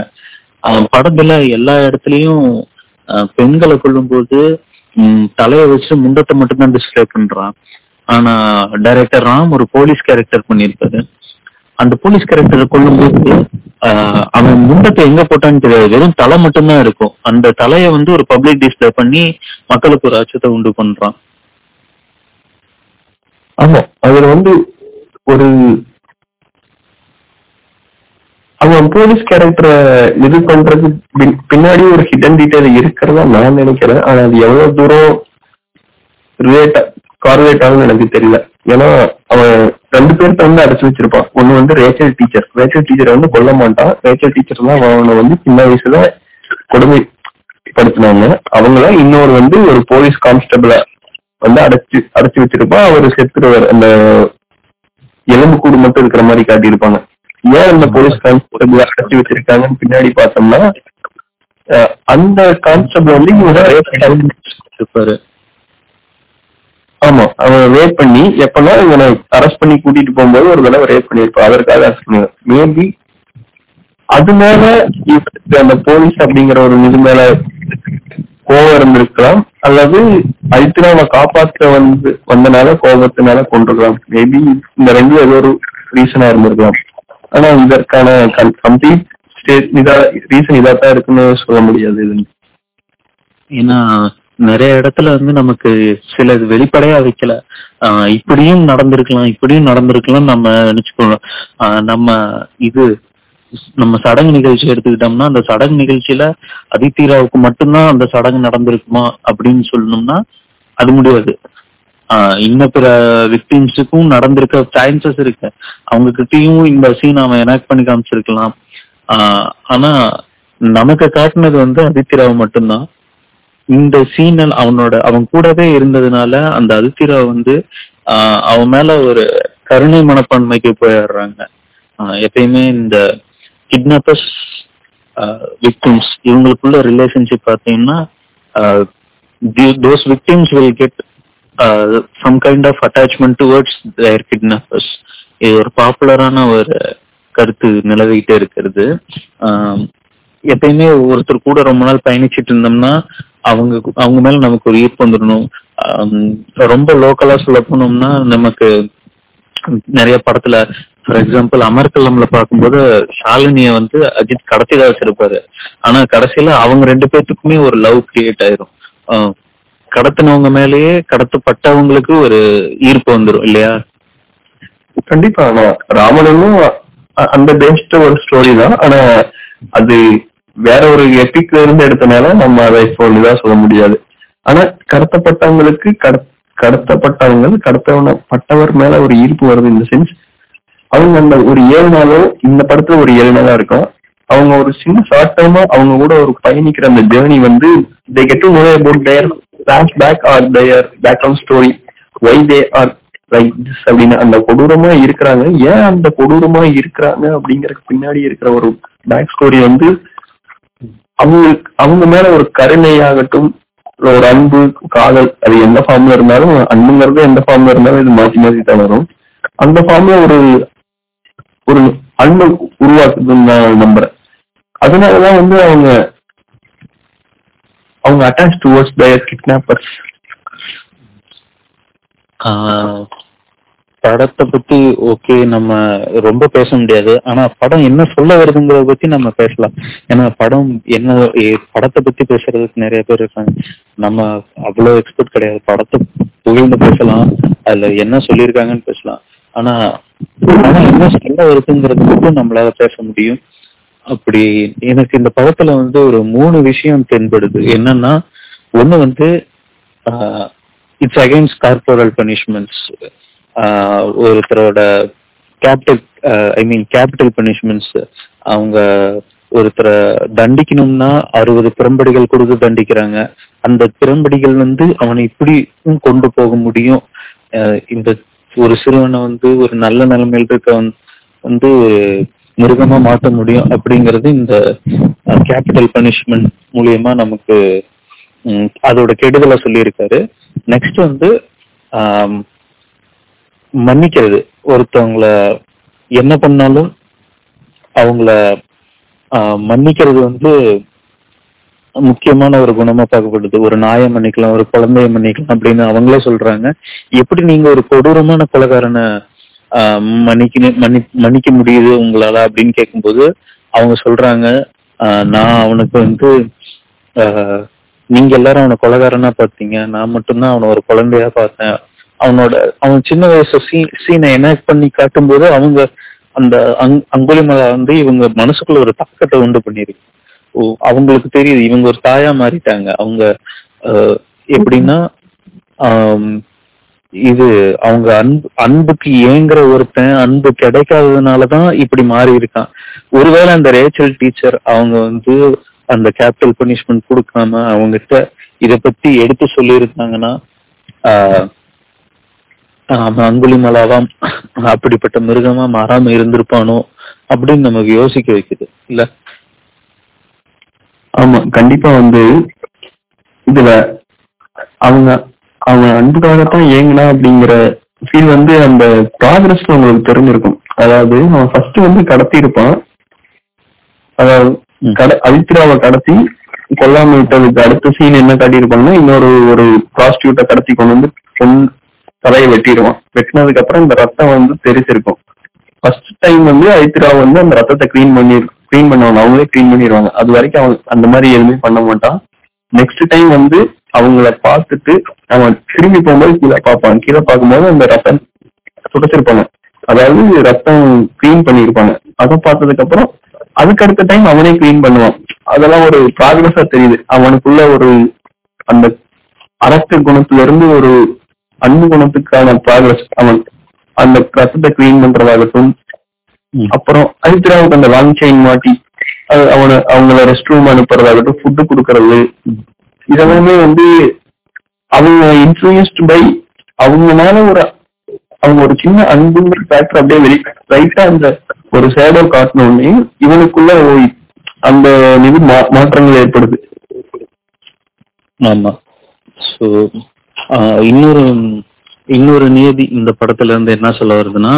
அவன் படத்துல எல்லா இடத்துலயும் பெண்களை கொல்லும்போது போது தலைய வச்சு முண்டத்தை மட்டும்தான் டிஸ்பிளே பண்றான். ஆனா டைரக்டர் ராம் ஒரு போலீஸ் கேரக்டர் பண்ணியிருப்பாரு அந்த போலீஸ் கேரக்டர் கொல்லும்போது ஆஹ், அவன் முண்டத்தை எங்க போட்டான்னு தெரியாது. வெறும் தலை மட்டும்தான் இருக்கும். அந்த தலையை வந்து ஒரு பப்ளிக் டிஸ்பிளே பண்ணி மக்களுக்கு ஒரு அச்சத்தை உண்டு பண்றான். ஆமா. அதுல வந்து ஒரு அவன் போலீஸ் கேரக்டரை இது பண்றது பின்னாடி ஒரு ஹிடன் டீட்டெயில் இருக்கிறதா நான் நினைக்கிறேன். ஆனா அது எவ்வளவு தூரம் ரிலேட் ஆகும்னு எனக்கு தெரியல. ஏன்னா அவன் ரெண்டு பேர்த்த வந்து அடைச்சு வச்சிருப்பான். ஒண்ணு வந்து ரேச்சல் டீச்சர். ரேச்சல் டீச்சரை வந்து கொல்ல மாட்டான். ரேச்சல் டீச்சர் தான் அவனை வந்து சின்ன வயசுல கொடுமைப்படுத்தினாங்க அவங்கள இன்னொரு வந்து ஒரு போலீஸ் கான்ஸ்டபிள வந்து அடைச்சு அடைச்சு வச்சிருப்பான். அவர் செத்துருவார். அந்த எலும்பு கூடு மட்டும் இருக்கிற மாதிரி காட்டியிருப்பாங்க. ஏன் அந்த போலீஸ் கான்ஸ்டபிள் அடைச்சு வச்சிருக்காங்கன்னு பின்னாடி பார்த்தோம்னா அந்த கான்ஸ்டபிள் வந்து இவங்க இருப்பாரு ஆமா அவன் ரேப் பண்ணி எப்பனா இவனை அரெஸ்ட் பண்ணி கூட்டிட்டு போகும்போது ஒரு தடவை ரேப் பண்ணிருப்பான் அதற்காக அரெஸ்ட் பண்ணுவாங்க மேபி அதனால இவனுக்கு அந்த போலீஸ் அப்படிங்கிற ஒரு இது மேல கோவம் இருந்திருக்கலாம். அல்லது அழித்துனாவை காப்பாற்ற வந்து வந்தனால கோபத்தினால கொண்டிருக்கலாம் மேபி இந்த ரெண்டு ஏதோ ஒரு ரீசனா இருந்திருக்கலாம். ஆனா இதற்கான கம்ப்ளீட் ஸ்டேட் இதா ரீசன் இதாத்தான் தான் இருக்குன்னு சொல்ல முடியாது இது ஏன்னா நிறைய இடத்துல வந்து நமக்கு சில இது வெளிப்படையா வைக்கல. ஆஹ் இப்படியும் நடந்திருக்கலாம் இப்படியும் நடந்திருக்கலாம் நம்ம நினைச்சுக்கணும் ஆஹ் நம்ம இது நம்ம சடங்கு நிகழ்ச்சி எடுத்துக்கிட்டோம்னா அந்த சடங்கு நிகழ்ச்சியில அதித்தீராவுக்கு மட்டும்தான் அந்த சடங்கு நடந்திருக்குமா அப்படின்னு சொல்லணும்னா அது முடியாது. ஆஹ் இன்ன பிற விக்டிம்ஸுக்கும் நடந்திருக்க சான்சஸ் இருக்கு. அவங்க கிட்டயும் இந்த சீன் அவன் எனாக்ட் பண்ணி காமிச்சிருக்கலாம். ஆஹ் ஆனா நமக்கு காட்டுனது வந்து அதித்திராவை மட்டும்தான். இந்த சீனல் அவனோட அவன் கூடவே இருந்ததுனால அந்த அதித்திரா வந்து ஆஹ் அவன் மேல ஒரு கருணை மனப்பான்மைக்கு போயிடுறாங்க. எப்பயுமே இந்த கிட்னாப்பர்ஸ் விக்டிம்ஸ் இவங்களுக்குள்ள ரிலேஷன்ஷிப் பார்த்தீங்கன்னா those victims will get some kind of attachment towards their kidnappers இது ஒரு பாப்புலரான ஒரு கருத்து நிலவிக்கிட்டே இருக்கிறது. எப்பயுமே ஒருத்தர் கூட ரொம்ப நாள் பயணிச்சிட்டு இருந்தோம்னா அவங்க அவங்க மேல நமக்கு ஒரு ஈர்ப்பு வந்துடணும். ரொம்ப லோக்கலா சொல்ல போனோம்னா நமக்கு நிறைய படத்துல ஃபார் எக்ஸாம்பிள் அமர்கல்லம்ல பார்க்கும்போது ஷாலினிய வந்து அஜித் கடத்திதான் வச்சிருப்பாரு. ஆனா கடைசியில அவங்க ரெண்டு பேர்த்துக்குமே ஒரு லவ் கிரியேட் ஆயிரும். ஆஹ் கடத்தினவங்க மேலேயே கடத்தப்பட்டவங்களுக்கு ஒரு ஈர்ப்பு வந்துரும் இல்லையா? கண்டிப்பா ஆனா ராமனும் அந்த பேஸ்ட் ஒரு ஸ்டோரி தான். ஆனா அது வேற ஒரு எபிக்ல இருந்து எடுத்தனால நம்ம அதை இப்போ இதாக சொல்ல முடியாது. ஆனா கடத்தப்பட்டவங்களுக்கு கட கடத்தப்பட்டவங்க கடத்தப்பட்டவர் மேல ஒரு ஈர்ப்பு வருது இந்த சென்ஸ் அவங்க அந்த ஒரு ஏழு நாளோ இந்த படத்துல ஒரு ஏழு நாளா இருக்கும் அவங்க ஒரு சின்ன ஷார்ட் டைமா அவங்க கூட ஒரு பயணிக்கிற அந்த ஜேர்னி வந்து they get to know about their back back or their background story why they are like this அப்படின்னு அந்த கொடூரமா இருக்கிறாங்க. ஏன் அந்த கொடூரமா இருக்கிறாங்க அப்படிங்கறதுக்கு பின்னாடி இருக்கிற ஒரு பேக் ஸ்டோரி வந்து அவங்களுக்கு அவங்க மேல ஒரு கருணையாகட்டும் ஒரு அன்பு காதல் அது எந்த ஃபார்ம்ல இருந்தாலும் அன்புங்கிறது எந்த ஃபார்ம்ல இருந்தாலும் இது மாற்றி மாற்றி தான் வரும். அந்த ஃபார்ம்ல ஒரு ஒரு அன்பை உருவாக்குதுன்னு நான் நம்புறேன். அதனாலதான் வந்து அவங்க அவங்க attach towards their kidnappers ah படத்தை பத்தி ஓகே நம்ம ரொம்ப பேச முடியாது. ஆனா படம் என்ன சொல்ல வருதுங்கிறத பத்தி நம்ம பேசலாம். ஏன்னா படம் என்ன படத்தை பத்தி பேசுறதுக்கு நிறைய பேர் இருக்காங்க. நம்ம அவ்வளவு எக்ஸ்பர்ட் கிடையாது. படத்தை புகழ்ந்து பேசலாம். அதுல என்ன சொல்லியிருக்காங்கன்னு பேசலாம். ஆனா படம் என்ன சொல்ல வருதுங்கிறது மட்டும் நம்மளால பேச முடியும். அப்படி எனக்கு இந்த படத்துல வந்து ஒரு மூணு விஷயம் தென்படுது. என்னன்னா ஒண்ணு வந்து இட்ஸ் அகைன்ஸ்ட் கார்பரல் பனிஷ்மெண்ட்ஸ் ஒருத்தரோட capital I mean capital punishments அவங்க ஒருத்தரை தண்டிக்கணும்னா அறுபது பிறம்படிகள் கொடுத்து தண்டிக்கிறாங்க. அந்த பிறம்படிகள் வந்து அவனை இப்படியும் கொண்டு போக முடியும். இந்த ஒரு சிறுவனை வந்து ஒரு நல்ல நிலைமையில் இருக்க வந்து மிருகமா மாற்ற முடியும் அப்படிங்கிறது இந்த கேபிட்டல் பனிஷ்மெண்ட் மூலியமா நமக்கு அதோட கெடுதலை சொல்லியிருக்காரு. நெக்ஸ்ட் வந்து ஆம், மன்னிக்கிறது. ஒருத்தவங்கள என்ன பண்ணாலும் அவங்கள மன்னிக்கிறது வந்து முக்கியமான ஒரு குணமா பார்க்கப்படுது. ஒரு நாயை மன்னிக்கலாம் ஒரு குழந்தைய மன்னிக்கலாம் அப்படின்னு அவங்களே சொல்றாங்க. எப்படி நீங்க ஒரு கொடூரமான கொலகாரனை மன்னிக்க மன்னி மன்னிக்க முடியுது உங்களால அப்படின்னு கேட்கும்போது அவங்க சொல்றாங்க நான் அவனுக்கு வந்து நீங்க எல்லாரும் அவனை கொலகாரனா பார்த்தீங்க நான் மட்டும்தான் அவனை ஒரு குழந்தையா பார்த்தேன். அவனோட அவன் சின்ன வயசு சீ சீனை எனாக்ட் பண்ணி காட்டும்போது அவங்க அந்த அங் அங்குலிமலா வந்து இவங்க மனசுக்குள்ள ஒரு தாக்கத்தை உண்டு பண்ணிருக்கு. அவங்களுக்கு தெரியுது இவங்க ஒரு தாயா மாறிட்டாங்க. அவங்க எப்படின்னா இது அவங்க அன்பு அன்புக்கு ஏங்குற ஒருத்தன் அன்பு கிடைக்காததுனாலதான் இப்படி மாறி இருக்கான் ஒருவேளை அந்த ரேச்சல் டீச்சர் அவங்க வந்து அந்த கேபிட்டல் பனிஷ்மெண்ட் கொடுக்காம அவங்ககிட்ட இத பத்தி எடுத்து சொல்லியிருந்தாங்கன்னா ஆஹ் அவன் அங்குலிமலாவா அப்படிப்பட்ட மிருகமா மாறாம இருந்திருப்பானோ அப்படின்னு நமக்கு யோசிக்க வைக்குது இல்ல? ஆமா கண்டிப்பா வந்து இதுல அவங்க அவன் அன்புக்காகத்தான் ஏங்கினா அப்படிங்கிற ஃபீல் வந்து அந்த ப்ராக்ரஸ்ல உங்களுக்கு தெரிஞ்சிருக்கும். அதாவது அவன் ஃபர்ஸ்ட் வந்து கடத்தி இருப்பான் அதாவது. கட அழித்திராவை கடத்தி கொல்லாம விட்டதுக்கு அடுத்த சீன் என்ன காட்டியிருப்பாங்கன்னா இன்னொரு ஒரு ப்ராஸ்டியூட்டை கடத்தி கொண்டு வந்து தலையை வெட்டிடுவான் வெட்டினதுக்கு அப்புறம் இந்த ரத்தம் வந்து தெரிச்சிருக்கும் ஃபர்ஸ்ட் டைம் வந்து ஐத்ரா வந்து அந்த ரத்தத்தை க்ளீன் பண்ணி க்ளீன் பண்ணுவாங்க அவங்களே க்ளீன் பண்ணிடுவாங்க. அது வரைக்கும் அவன் அந்த மாதிரி எதுவுமே பண்ண மாட்டான். நெக்ஸ்ட் டைம் வந்து அவங்கள பார்த்துட்டு அவன் திரும்பி போகும்போது கீழே பார்ப்பான். கீழே பார்க்கும்போது அந்த ரத்தம் துடைச்சிருப்பாங்க. அதாவது ரத்தம் க்ளீன் பண்ணியிருப்பாங்க அதை பார்த்ததுக்கு அப்புறம் அதுக்கு அடுத்த டைம் அவனே க்ளீன் பண்ணுவான். அதெல்லாம் ஒரு ப்ராக்ரஸா தெரியுது. அவனுக்குள்ள ஒரு அந்த அரக்க குணத்துல இருந்து ஒரு அன்பு குணத்துக்கான ப்ராக்ரஸ் அவன் அந்த ரத்தத்தை க்ளீன் பண்றதாகட்டும். அப்புறம் ஐத்ராவுக்கு அந்த லாங் செயின் மாட்டி அவனை அவங்கள ரெஸ்ட் ரூம் அனுப்புறதாகட்டும் ஃபுட்டு கொடுக்கறது. இதெல்லாமே வந்து அவங்க இன்ஃபுளுஸ்ட் பை அவங்க மேல ஒரு அவங்க ஒரு சின்ன அன்புங்கிற ஃபேக்டர் அப்படியே வெளி ரைட்டா அந்த ஒரு சேடோ காட்டின உடனே இவனுக்குள்ள அந்த மா- மாற்றங்கள் ஏற்படுது. ஆமா. ஸோ இன்னொரு இன்னொரு நியதி இந்த படத்துல இருந்து என்ன சொல்ல வருதுன்னா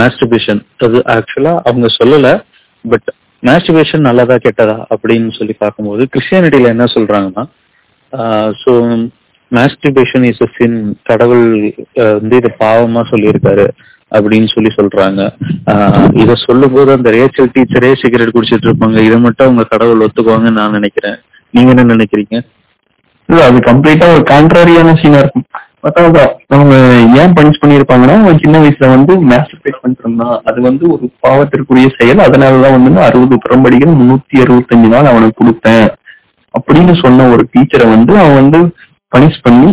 மேஸ்டிபேஷன் அது ஆக்சுவலா அவங்க சொல்லல பட் மேஸ்டிபேஷன் நல்லதா கெட்டதா அப்படின்னு சொல்லி பார்க்கும்போது கிறிஸ்டியானிட்டியில என்ன சொல்றாங்கன்னா so masturbation is a sin கடவுள் வந்து இதை பாவமா சொல்லியிருக்காரு அப்படின்னு சொல்லி சொல்றாங்க. இதை இத சொல்லும்போது அந்த ரேச்சல் டீச்சரே சிகரெட் குடிச்சிட்டு இருப்பாங்க. இதை மட்டும் அவங்க கடவுள் ஒத்துக்குவாங்கன்னு நான் நினைக்கிறேன். நீங்க என்ன நினைக்கிறீங்க? இல்ல அது கம்ப்ளீட்டா ஒரு கான்ட்ராரியான சீனா இருக்கும். பார்த்தா அவங்க ஏன் பனிஷ் பண்ணிருப்பாங்கன்னா அவன் சின்ன வயசுல வந்து மேஸ்டர் பேஸ் இருந்தான் அது வந்து ஒரு பாவத்திற்குரிய செயல். அதனாலதான் வந்து நான் அறுபது புறம்படிகள் முன்னூத்தி அறுபத்தஞ்சு நாள் அவனுக்கு கொடுத்தேன். அப்படின்னு சொன்ன ஒரு டீச்சரை வந்து அவன் வந்து பனிஷ் பண்ணி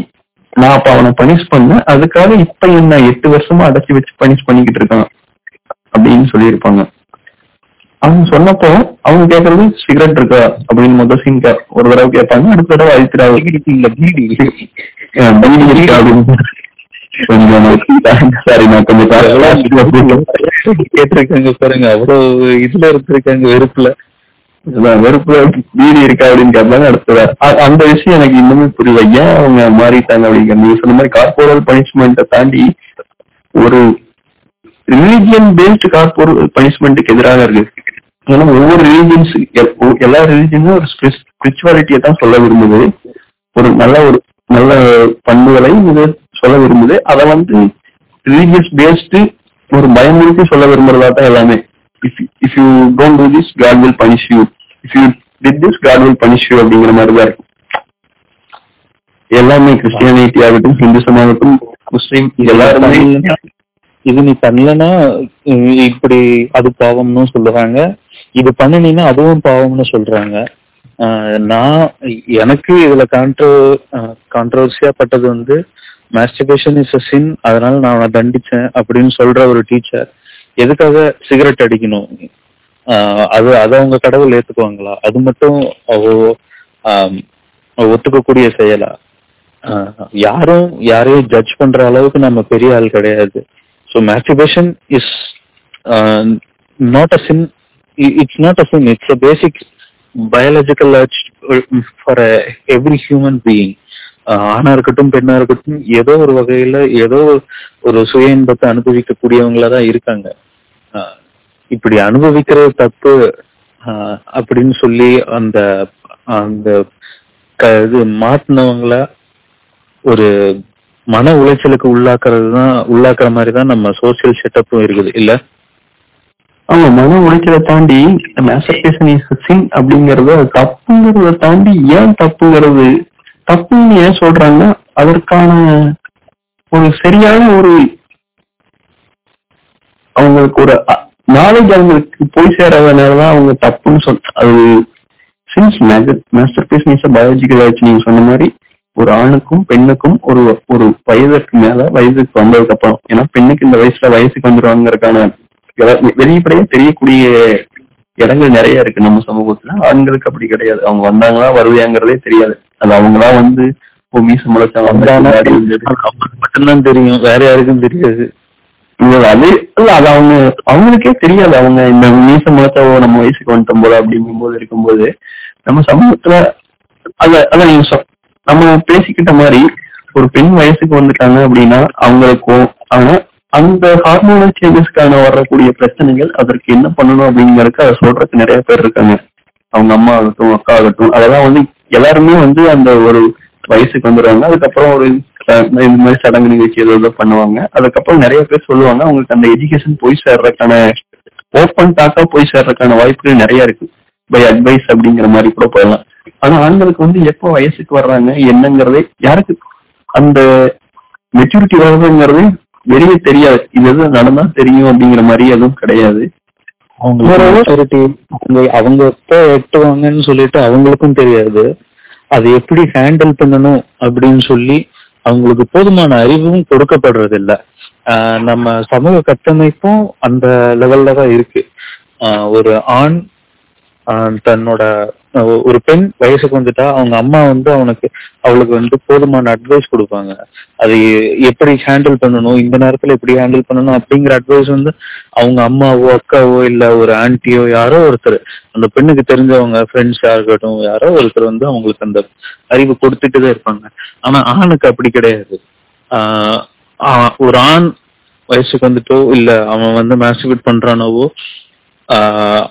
நான் அப்ப அவனை பனிஷ் பண்ணேன். அதுக்காக இப்ப என்ன எட்டு வருஷமா அடைச்சி வச்சு பனிஷ் பண்ணிக்கிட்டு இருக்கான் அப்படின்னு சொல்லியிருப்பாங்க. அவன் சொன்னப்போ அவங்க கேக்குறது சிகரெட் இருக்கா அப்படின்னு முதல் சீன் ஒரு தடவை கேட்பாங்க அடுத்த தடவை அழித்திரா இல்ல பீடி. பீடி இருக்கா அப்படின்னு. கொஞ்சம் சாரி நான் கொஞ்சம் கேட்டிருக்காங்க பாருங்க அவ்வளவு இதுல இருந்திருக்காங்க வெறுப்புல. வெறுப்புல வீடு இருக்கா அப்படின்னு கேட்பாங்க அடுத்ததா அந்த விஷயம் எனக்கு இன்னுமே புரியல. ஏன் அவங்க மாறிட்டாங்க அப்படிங்கிற நீங்க சொன்ன மாதிரி கார்போரல் பனிஷ்மெண்ட்டை தாண்டி ஒரு ரிலீஜியன் பேஸ்ட் கார்போரல் பனிஷ்மெண்ட்டுக்கு எதிராக இருக்கு. ஏன்னா ஒவ்வொரு ரிலீஜியன்ஸ் எல்லா ரிலீஜியனும் ஒரு ஸ்பிரிச்சுவாலிட்டியை தான் சொல்ல விரும்புது. ஒரு நல்ல ஒரு நல்ல பண்புகளை இது சொல்ல விரும்புது. அதை வந்து ரிலீஜியஸ் பேஸ்டு ஒரு பயமுறுத்தி சொல்ல விரும்புறதா தான் எல்லாமே. If if you don't do this God will punish you if you did this God will punish you அப்படிங்கிற மாதிரி தான் இருக்கு எல்லாமே கிறிஸ்டியானிட்டி ஆகட்டும் ஹிந்துசம் ஆகட்டும் முஸ்லீம் எல்லாருமே இது நீ பண்ணலன்னா இப்படி அது பாவம்னு சொல்லுவாங்க. இது பண்ணினீங்கன்னா அதுவும் பாவம்னு சொல்றாங்க. நான் எனக்கு இதுல கான்ட்ரோ கான்ட்ரவர்சியா பட்டது வந்து மாஸ்டிபேஷன் இஸ் அ சின் அதனால நான் தண்டிச்சேன் அப்படின்னு சொல்ற ஒரு டீச்சர் எதுக்காக சிகரெட் அடிக்கணும்? அது அதை அவங்க கடவுள் ஏத்துக்குவாங்களா? அது மட்டும் ஒத்துக்கக்கூடிய செயலா? ஆஹ் யாரும் யாரையும் ஜட்ஜ் பண்ற அளவுக்கு நம்ம பெரிய ஆள் கிடையாது. So masturbation is not a sin it's not a sin it's a basic biological for every human being ஆணா இருக்கட்டும் பெண்ணா இருக்கட்டும் ஏதோ ஒரு வகையில ஏதோ ஒரு சுய இன்பத்தை அனுபவிக்கக்கூடியவங்களா தான் இருக்காங்க. ஆஹ் இப்படி அனுபவிக்கிற தப்பு ஆஹ் அப்படின்னு சொல்லி அந்த அந்த இது மாட்டினவங்கள ஒரு மன உளைச்சலுக்கு உள்ளாக்குறது தான் உள்ளாக்குற மாதிரி தான் நம்ம சோசியல் செட்டப்பும் இருக்குது. இல்ல? ஆமா மன உளைச்சலை தாண்டி மேசர்கேஷன் இஸ் சின் அப்படிங்கறத தப்புங்கிறத தாண்டி ஏன் தப்புங்கிறது தப்புன்னு ஏன் சொல்றாங்கன்னா அதற்கான ஒரு சரியான ஒரு அவங்களுக்கு ஒரு நாலேஜ் அவங்களுக்கு போய் சேராதனாலதான் அவங்க தப்புன்னு சொல் அது சின்ஸ் மேஸ்டர் இஸ் பயாலஜிக்கல் ஆச்சு நீங்க சொன்ன மாதிரி ஒரு ஆணுக்கும் பெண்ணுக்கும் ஒரு ஒரு வயதுக்கு மேல வயதுக்கு வந்ததுக்கு அப்புறம் ஏன்னா பெண்ணுக்கு இந்த வயசுல வயசுக்கு வந்துருவாங்கிறதுக்கான எத- வெளிப்படையா தெரியக்கூடிய இடங்கள் நிறைய இருக்கு நம்ம சமூகத்துல. ஆண்களுக்கு அப்படி கிடையாது. அவங்க வந்தாங்களா வருவியாங்கிறதே தெரியாது. அது அவங்களா வந்து மீச மட்டும்தான் தெரியும். வேற யாருக்கும் தெரியாது. அது இல்ல அது அவங்க அவங்களுக்கே தெரியாது. அவங்க இந்த மீச முளைச்சவோ நம்ம வயசுக்கு வந்துட்டோம் போல அப்படிங்கும்போது இருக்கும்போது நம்ம சமூகத்துல அத அதான் நீங்க நம்ம பேசிக்கிட்ட மாதிரி ஒரு பெண் வயசுக்கு வந்துட்டாங்க அப்படின்னா அவங்களுக்கும் ஆனா அந்த ஹார்மோனல் சேஞ்சஸ்க்கான வரக்கூடிய பிரச்சனைகள் அதற்கு என்ன பண்ணணும் அப்படிங்கறதுக்கு அதை சொல்றதுக்கு நிறைய பேர் இருக்காங்க. அவங்க அம்மா ஆகட்டும் அக்கா ஆகட்டும் அதெல்லாம் வந்து எல்லாருமே வந்து அந்த ஒரு வயசுக்கு வந்துடுவாங்க. அதுக்கப்புறம் ஒரு அஹ், இந்த மாதிரி சடங்கு நிகழ்ச்சி ஏதோ ஏதோ பண்ணுவாங்க. அதுக்கப்புறம் நிறைய பேர் சொல்லுவாங்க அவங்களுக்கு அந்த எஜுகேஷன் போய் சேர்றதுக்கான ஓப்பன் டாக்கா போய் சேர்றதுக்கான வாய்ப்புகள் நிறைய இருக்கு. பை அட்வைஸ் அப்படிங்கிற மாதிரி கூட போயிடலாம். ஆனா ஆண்களுக்கு வந்து எப்போ வயசுக்கு வர்றாங்க என்னங்கிறதே யாருக்கு அந்த மெச்சூரிட்டி வருதுங்கிறதே வெளியே தெரியாது. இது எது நடந்தா தெரியும் அப்படிங்கிற மாதிரி எதுவும் கிடையாது. அவங்க எப்ப எட்டுவாங்கன்னு சொல்லிட்டு அவங்களுக்கும் தெரியாது. அதை எப்படி ஹேண்டில் பண்ணணும் அப்படின்னு சொல்லி அவங்களுக்கு போதுமான அறிவும் கொடுக்கப்படுறது இல்ல நம்ம சமூக கட்டமைப்பும் அந்த லெவல்ல தான் இருக்கு. ஒரு ஆண் தன்னோட ஒரு பெண் வயசுக்கு வந்துட்டா அவங்க அம்மா வந்து அவனுக்கு அவளுக்கு வந்து போதுமான அட்வைஸ் கொடுப்பாங்க. அது எப்படி ஹேண்டில் பண்ணணும் இந்த நேரத்துல எப்படி ஹேண்டில் பண்ணணும் அப்படிங்கிற அட்வைஸ் வந்து அவங்க அம்மாவோ அக்காவோ இல்ல ஒரு ஆன்ட்டியோ யாரோ ஒருத்தர் அந்த பெண்ணுக்கு தெரிஞ்சவங்க ஃப்ரெண்ட்ஸா இருக்கட்டும் யாரோ ஒருத்தர் வந்து அவங்களுக்கு அந்த அறிவு கொடுத்துட்டு தான் இருப்பாங்க. ஆனா ஆணுக்கு அப்படி கிடையாது. ஆஹ் ஒரு ஆண் வயசுக்கு வந்துட்டோ இல்ல அவன் வந்து மேஸ்டிபேட் பண்றானோவோ ஆஹ்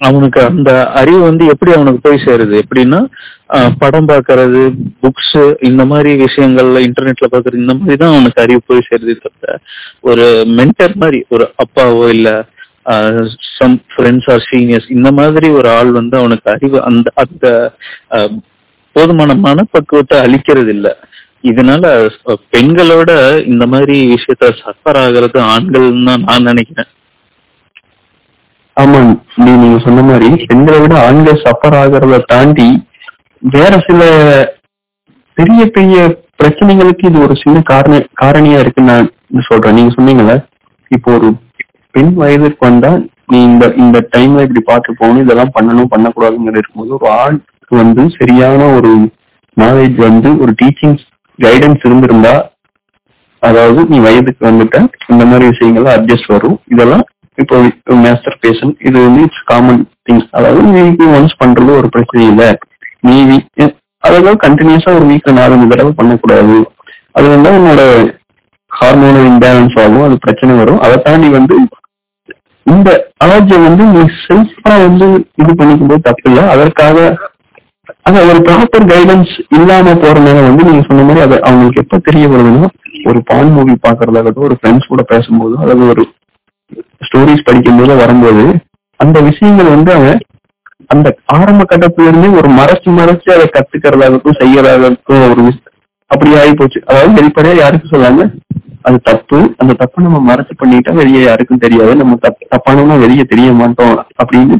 அவனுக்கு அந்த அறிவு வந்து எப்படி அவனுக்கு போய் சேருது? எப்படின்னா படம் பார்க்கறது புக்ஸ் இந்த மாதிரி விஷயங்கள்ல இன்டர்நெட்ல பாக்குறது இந்த மாதிரி தான் அவனுக்கு அறிவு போய் சேருது தவிர ஒரு மென்டர் மாதிரி ஒரு அப்பாவோ இல்ல சம் ஃப்ரெண்ட்ஸ் ஆர் சீனியர்ஸ் இந்த மாதிரி ஒரு ஆள் வந்து அவனுக்கு அறிவு அந்த அந்த போதுமான மனப்பக்குவத்தை அளிக்கிறது இல்ல. இதனால பெண்களோட இந்த மாதிரி விஷயத்த சஃபர் ஆகிறது ஆண்கள் தான் நான் நினைக்கிறேன். ஆமா நீ நீங்க சொன்ன மாதிரி பெண்களை விட ஆண்கள் சஃபர் ஆகிறத தாண்டி வேற சில பெரிய பெரிய பிரச்சனைகளுக்கு இது ஒரு சின்ன காரண காரணியா இருக்குன்னு நான் சொல்றேன். நீங்க சொன்னீங்கல்ல இப்போ ஒரு பெண் வயதிற்கு வந்தா நீ இந்த இந்த டைம்ல இப்படி பார்த்து போகணும் இதெல்லாம் பண்ணணும் பண்ணக்கூடாதுங்கிற இருக்கும்போது ஒரு ஆணுக்கு வந்து சரியான ஒரு நாலேஜ் வந்து ஒரு டீச்சிங் கைடன்ஸ் இருந்திருந்தா அதாவது நீ வயதுக்கு வந்துட்ட இந்த மாதிரி விஷயங்கள்லாம் அட்ஜஸ்ட் வரும். இதெல்லாம் இப்போ மேஸ்டர் பேஷன் இது வந்து இட்ஸ் காமன் திங்ஸ் அதாவது வீக்லி ஒன்ஸ் பண்றது ஒரு பிரச்சனை இல்லை நீ வீக் அதாவது கண்டினியூஸா ஒரு வீக்ல நாலஞ்சு தடவை பண்ணக்கூடாது. அது வந்து உன்னோட ஹார்மோனல் இம்பேலன்ஸ் ஆகும் அது பிரச்சனை வரும். அதை தாண்டி வந்து இந்த அலர்ஜியை வந்து நீ செல்ஃபா வந்து இது பண்ணிக்கும் போது தப்பு இல்லை. அதற்காக அது ஒரு ப்ராப்பர் கைடன்ஸ் இல்லாம போறதுனால வந்து நீங்க சொன்ன மாதிரி அதை அவங்களுக்கு எப்ப தெரிய வருதுன்னா ஒரு பான் மூவி பாக்குறதாகட்டும் ஒரு ஃப்ரெண்ட்ஸ் கூட பேசும்போது அதாவது ஒரு ஸ்டோரிஸ் படிக்கும்போது வரும்போது அந்த விஷயங்கள் வந்து அவன் அந்த ஆரம்ப கட்டத்துல இருந்தே ஒரு மறைச்சு மறைச்சு அதை கத்துக்கிறதாகட்டும் செய்யறதாகட்டும் ஒரு அப்படி ஆகி போச்சு அதாவது வெளிப்படையா யாருக்கும் சொல்லாங்க அது தப்பு. அந்த தப்பை நம்ம மறைச்சு பண்ணிட்டா வெளியே யாருக்கும் தெரியாது. நம்ம தப் தப்பானவங்க வெளியே தெரிய மாட்டோம் அப்படின்னு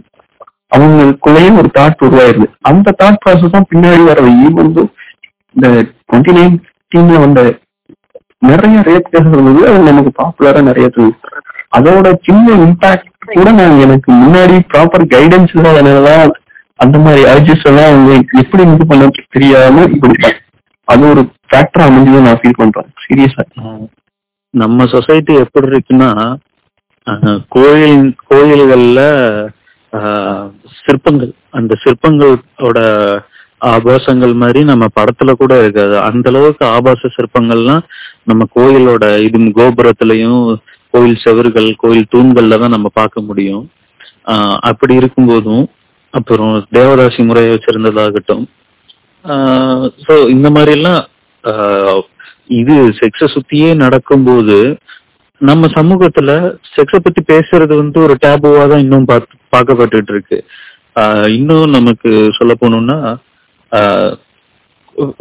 அவங்களுக்குள்ளேயும் ஒரு தாட் உருவாயிருது. அந்த தாட் ப்ராசஸ் தான் பின்னாடி வர வந்து இந்த டுவெண்ட்டி நைன்டீன்ல வந்த நிறைய ரேப் கேசஸ் வந்து அது நமக்கு பாப்புலரா நிறைய தெரியும் அதோட சின்ன இம்பாக்ட் கூட நான் எனக்கு முன்னாடி ப்ராப்பர் கைடன்ஸ் இல்லாதனாலதான் அந்த மாதிரி அர்ஜிஸ் எல்லாம் அவங்க எப்படி இது பண்ண தெரியாம இப்படி அது ஒரு ஃபேக்டர் அமைஞ்சதை நான் ஃபீல் பண்றேன். சீரியஸா நம்ம சொசைட்டி எப்படி இருக்குன்னா ஆஹ் கோயில் கோயில்கள்ல ஆஹ் சிற்பங்கள். அந்த சிற்பங்களோட ஆபாசங்கள் மாதிரி நம்ம படத்துல கூட இருக்காது. அந்த அளவுக்கு ஆபாச சிற்பங்கள்லாம் நம்ம கோயிலோட இது கோபுரத்திலையும் கோயில் செவறுகள் கோயில் தூண்கள்ல தான் நம்ம பார்க்க முடியும். அப்படி இருக்கும்போதும் அப்புறம் தேவதாசி முறையை வச்சிருந்ததாகட்டும். ஸோ இந்த மாதிரி எல்லாம் இது செக்ஸ சுத்தியே நடக்கும்போது நம்ம சமூகத்துல செக்ஸ பத்தி பேசுறது வந்து ஒரு டேபுவா தான் இன்னும் பார்த்து பார்க்கப்பட்டு இருக்கு இன்னும் நமக்கு சொல்ல போனோம்னா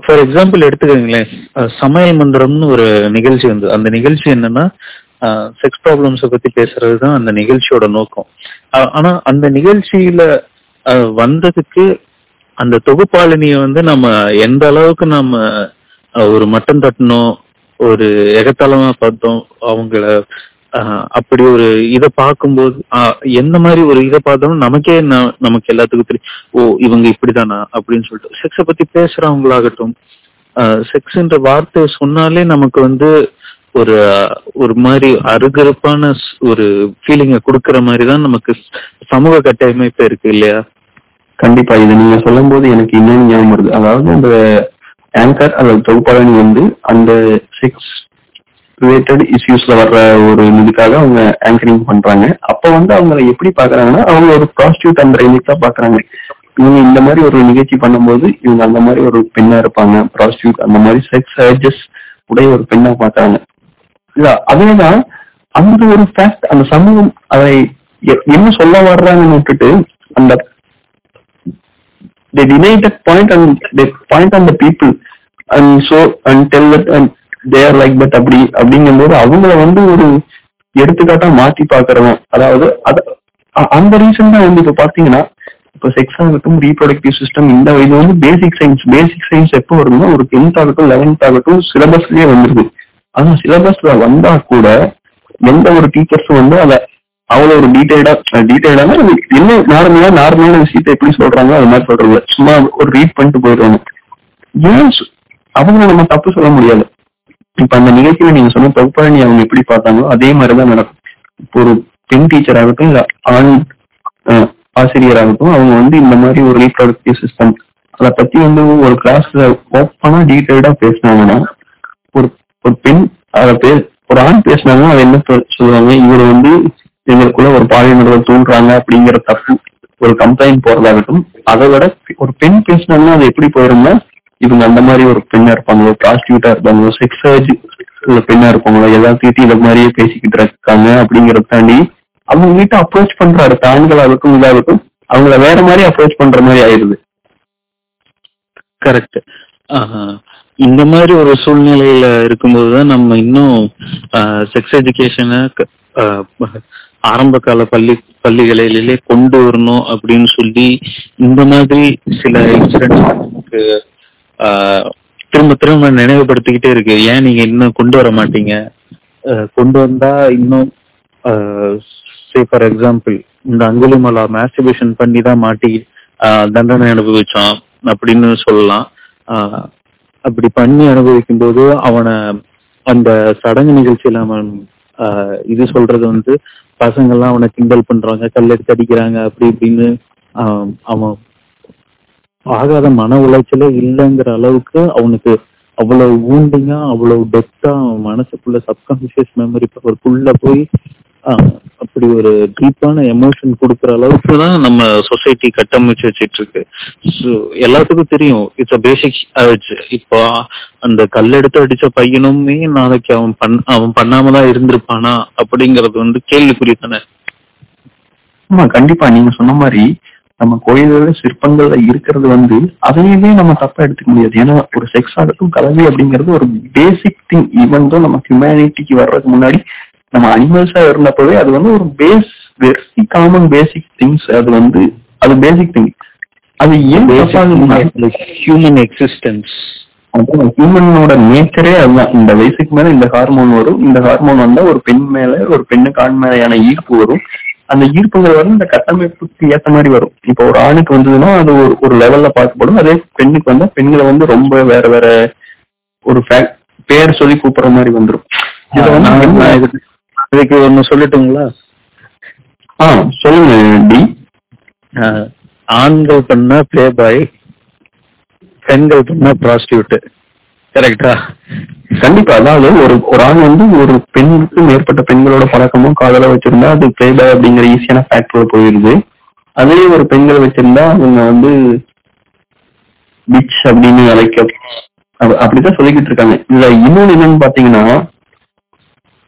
ஃபார் எக்ஸாம்பிள் எடுத்துக்கோங்களேன் சமையல் மந்திரம்னு ஒரு நிகழ்ச்சி வந்து அந்த நிகழ்ச்சி என்னன்னா செக்ஸ் ப்ராப்ளம்ஸை பத்தி பேசுறது தான் அந்த நிகழ்ச்சியோட நோக்கம். ஆனா அந்த நிகழ்ச்சியில வந்ததுக்கு அந்த தொகுப்பாளினிய வந்து நம்ம எந்த அளவுக்கு நம்ம ஒரு மட்டம் தட்டணும் ஒரு எகத்தாளமா பார்த்தோம் அவங்கள அப்படி ஒரு இதை பார்க்கும்போது எந்த மாதிரி ஒரு இதை பார்த்தாலும் நமக்கே நமக்கு எல்லாத்துக்கும் தெரியும். ஓ இவங்க இப்படிதானா அப்படின்னு சொல்லிட்டு. செக்ஸை பத்தி பேசுறவங்களாகட்டும் செக்ஸ்ன்ற வார்த்தையை சொன்னாலே நமக்கு வந்து ஒரு ஒரு மாதிரி அருகருப்பான ஒரு ஃபீலிங்கை கொடுக்கற மாதிரி தான் நமக்கு சமூக கட்டமைப்பு இருக்கு இல்லையா? கண்டிப்பா. இது நீங்க சொல்லும் போது எனக்கு இன்னும் ஞாபகம் வருது. அதாவது அந்த ஆங்கர் அல்லது தொகுப்பாளனி வந்து அந்த செக்ஸ் ரிலேட்டட் இஷ்யூஸ்ல வர்ற ஒரு இதுக்காக அவங்க ஆங்கரிங் பண்றாங்க. அப்ப வந்து அவங்கள எப்படி பாக்குறாங்கன்னா அவங்க ஒரு ப்ராஸ்டியூட் அந்த ரேஞ்சுக்கு தான் பாக்குறாங்க. இவங்க இந்த மாதிரி ஒரு நிகழ்ச்சி பண்ணும்போது இவங்க அந்த மாதிரி ஒரு பெண்ணா இருப்பாங்க. ப்ராஸ்டியூட் அந்த மாதிரி செக்ஸ் அர்ஜஸ் உடைய ஒரு பெண்ணா பாக்குறாங்க. இல்ல அதேதான் அந்த ஒரு ஃபேக்ட் அந்த சமூகம் அதை என்ன சொல்ல வர்றாங்கன்னு விட்டுட்டு அந்த they deny that point and they point on the people and so and tell that and they are like that அப்படி அப்படிங்கும்போது அவங்கள வந்து ஒரு எடுத்துக்காட்டா மாத்தி பாக்குறவன் அதாவது அத அந்த ரீசன் தான் வந்து இப்ப பாத்தீங்கன்னா இப்ப செக்ஸ் ஆகட்டும் ரீப்ரொடக்டிவ் சிஸ்டம் இந்த இது வந்து பேசிக் சயின்ஸ் பேசிக் சயின்ஸ் எப்போ வருதுன்னா ஒரு டென்த் ஆகட்டும் லெவன்த் ஆகட்டும் சிலபஸ்லயே வந்துருது. ஆனா சிலபஸ்ல வந்தா கூட எந்த ஒரு டீச்சர்ஸும் வந்து அதை அவ்வளவு ஒரு டீடைல்டா டீடைல்டானா என்ன நார்மலா நார்மலான விஷயத்த எப்படி சொல்றாங்க அது மாதிரி சொல்றது. சும்மா ஒரு ரீட் பண்ணிட்டு போயிடுவாங்க. ஏன் அவங்க நம்ம தப்பு சொல்ல முடியாது. இப்ப அந்த நிகழ்ச்சியில நீங்க சொன்ன பகுப்பாளி அவங்க எப்படி பார்த்தாங்களோ அதே மாதிரிதான் நடக்கும். இப்போ ஒரு பெண் டீச்சர் ஆகட்டும் இல்ல ஆண் ஆசிரியராகட்டும் அவங்க வந்து இந்த மாதிரி ஒரு ரீப்ரொடக்டிவ் சிஸ்டம் அதை பத்தி வந்து ஒரு கிளாஸ்ல ஓப்பனா டீடைல்டா பேசினாங்கன்னா ஒரு ஒரு பெண் அதை ஒரு ஆண் பேசினாங்கன்னா அதை என்ன சொல்லுவாங்க? இவர் வந்து எங்களுக்குள்ள ஒரு பாலியல் தூண்டுறாங்க அப்படிங்கிற தப்பு ஒரு கம்ப்ளைண்ட் போறதாகட்டும் அதை விட ஒரு பெண் பேசினாங்கன்னா அது எப்படி போயிருந்தா இவங்க அந்த மாதிரி ஒரு பெண்ணா இருப்பாங்களோ ப்ராஸ்டியூட்டா இருப்பாங்களோ செக்ஸ் பெண்ணா இருப்பாங்களோ எல்லாத்தையும் இதை மாதிரியே பேசிக்கிட்டு இருக்காங்க அப்படிங்கறத தாண்டி அவங்க கிட்ட அப்ரோச் பண்ற அடுத்த ஆண்களாகட்டும் இதாகட்டும் அவங்கள வேற மாதிரி அப்ரோச் பண்ற மாதிரி ஆயிருது கரெக்ட் இந்த மாதிரி ஒரு சூழ்நிலையில இருக்கும்போது தான் நம்ம இன்னும் செக்ஸ் எஜுகேஷனை ஆரம்ப கால பள்ளி பள்ளிகளிலே கொண்டு வரணும் அப்படின்னு சொல்லி இந்த மாதிரி சில இன்சிடென்ட்ஸ் திரும்ப திரும்ப நினைவுபடுத்திக்கிட்டே இருக்கு. ஏன் நீங்க இன்னும் கொண்டு வர மாட்டீங்க? கொண்டு வந்தா இன்னும் சே ஃபார் எக்ஸாம்பிள் இந்த அங்குலிமலா மேஸ்டிபேஷன் பண்ணி தான் மாட்டி ஆஹ், தண்டனை அனுபவிச்சான் அப்படின்னு சொல்லலாம். ஆஹ், அப்படி பண்ணி அனுபவிக்கும் போது அவனை அந்த சடங்கு நிகழ்ச்சியில அவன் ஆஹ் இது சொல்றது வந்து பசங்க எல்லாம் அவனை கிண்டல் பண்றாங்க கல்லெடுத்து அடிக்கிறாங்க அப்படி இப்படின்னு அவன் ஆகாத மன உளைச்சலே இல்லைங்கிற அளவுக்கு அவனுக்கு அவ்வளவு ஊண்டிங்கா அவ்வளவு டெப்தா அவன் மனசுக்குள்ள சப்கான்சியஸ் மெமரி பவருக்குள்ள போய் அப்படி ஒரு டீப்பான எமோஷன் கொடுக்குற அளவுக்கு தான் நம்ம சொசைட்டி கட்டமைச்சு வச்சிட்டு இருக்கு ஸோ எல்லாத்துக்கும் தெரியும். இட்ஸ் அ பேசிக் இப்போ அந்த கல்லெடுத்து அடிச்ச பையனுமே நாளைக்கு அவன் பண் அவன் பண்ணாம தான் இருந்திருப்பானா அப்படிங்கறது வந்து கேள்விக்குறி தானே. ஆமா கண்டிப்பா. நீங்க சொன்ன மாதிரி நம்ம கோயில்கள் சிற்பங்கள்ல இருக்கிறது வந்து அதையுமே நம்ம தப்பா எடுத்துக்க முடியாது. ஏன்னா ஒரு செக்ஸ் ஆகட்டும் கலவை அப்படிங்கிறது ஒரு பேசிக் திங் ஈவன் தான் நம்ம ஹியூமனிட்டிக்கு வர்றதுக்கு முன்னாடி நம்ம அனிமல்ஸா இருந்தப்பவே அது வந்து ஒரு phase very common basic things அது வந்து அது பேசிக் திங் அது ஏன் ஹியூமன் எக்ஸிஸ்டன்ஸ் ஹியூமனோட நேச்சரே அதுதான் இந்த வயசுக்கு மேல இந்த ஹார்மோன் வரும். இந்த ஹார்மோன் வந்தா ஒரு பெண் மேல ஒரு பெண்ணுக்கு ஆண் மேலையான ஈர்ப்பு வரும். அந்த ஈர்ப்புகள் வந்து இந்த கட்டமைப்புக்கு ஏத்த மாதிரி வரும். இப்போ ஒரு ஆணுக்கு வந்ததுன்னா அது ஒரு ஒரு லெவல்ல பார்க்கப்படும். அதே பெண்ணுக்கு வந்தா பெண்களை வந்து ரொம்ப வேற வேற ஒரு பேர் சொல்லி கூப்பிடுற மாதிரி வந்துரும். இதை வந்து இதுக்கு ஒண்ணு சொல்லட்டுங்களா? ஆ சொல்லுங்க டி. ஆண்கள் பண்ணா பிளே பாய் பெண்கள் பண்ணா ப்ராஸ்டியூட் கரெக்டா கண்டிப்பா அதாவது ஒரு ஒரு ஆண் வந்து ஒரு பெண்ணுக்கு மேற்பட்ட பெண்களோட பழக்கமும் காதல வச்சிருந்தா அது பிளேபாய் அப்படிங்கிற ஈஸியான ஃபேக்டரோட போயிருது. அதே ஒரு பெண்கள் வச்சிருந்தா அவங்க வந்து பிச் அப்படின்னு அழைக்க அப்ப- அப்படிதான் சொல்லிக்கிட்டு இருக்காங்க. இதுல இன்னொன்னு என்னன்னு பாத்தீங்கன்னா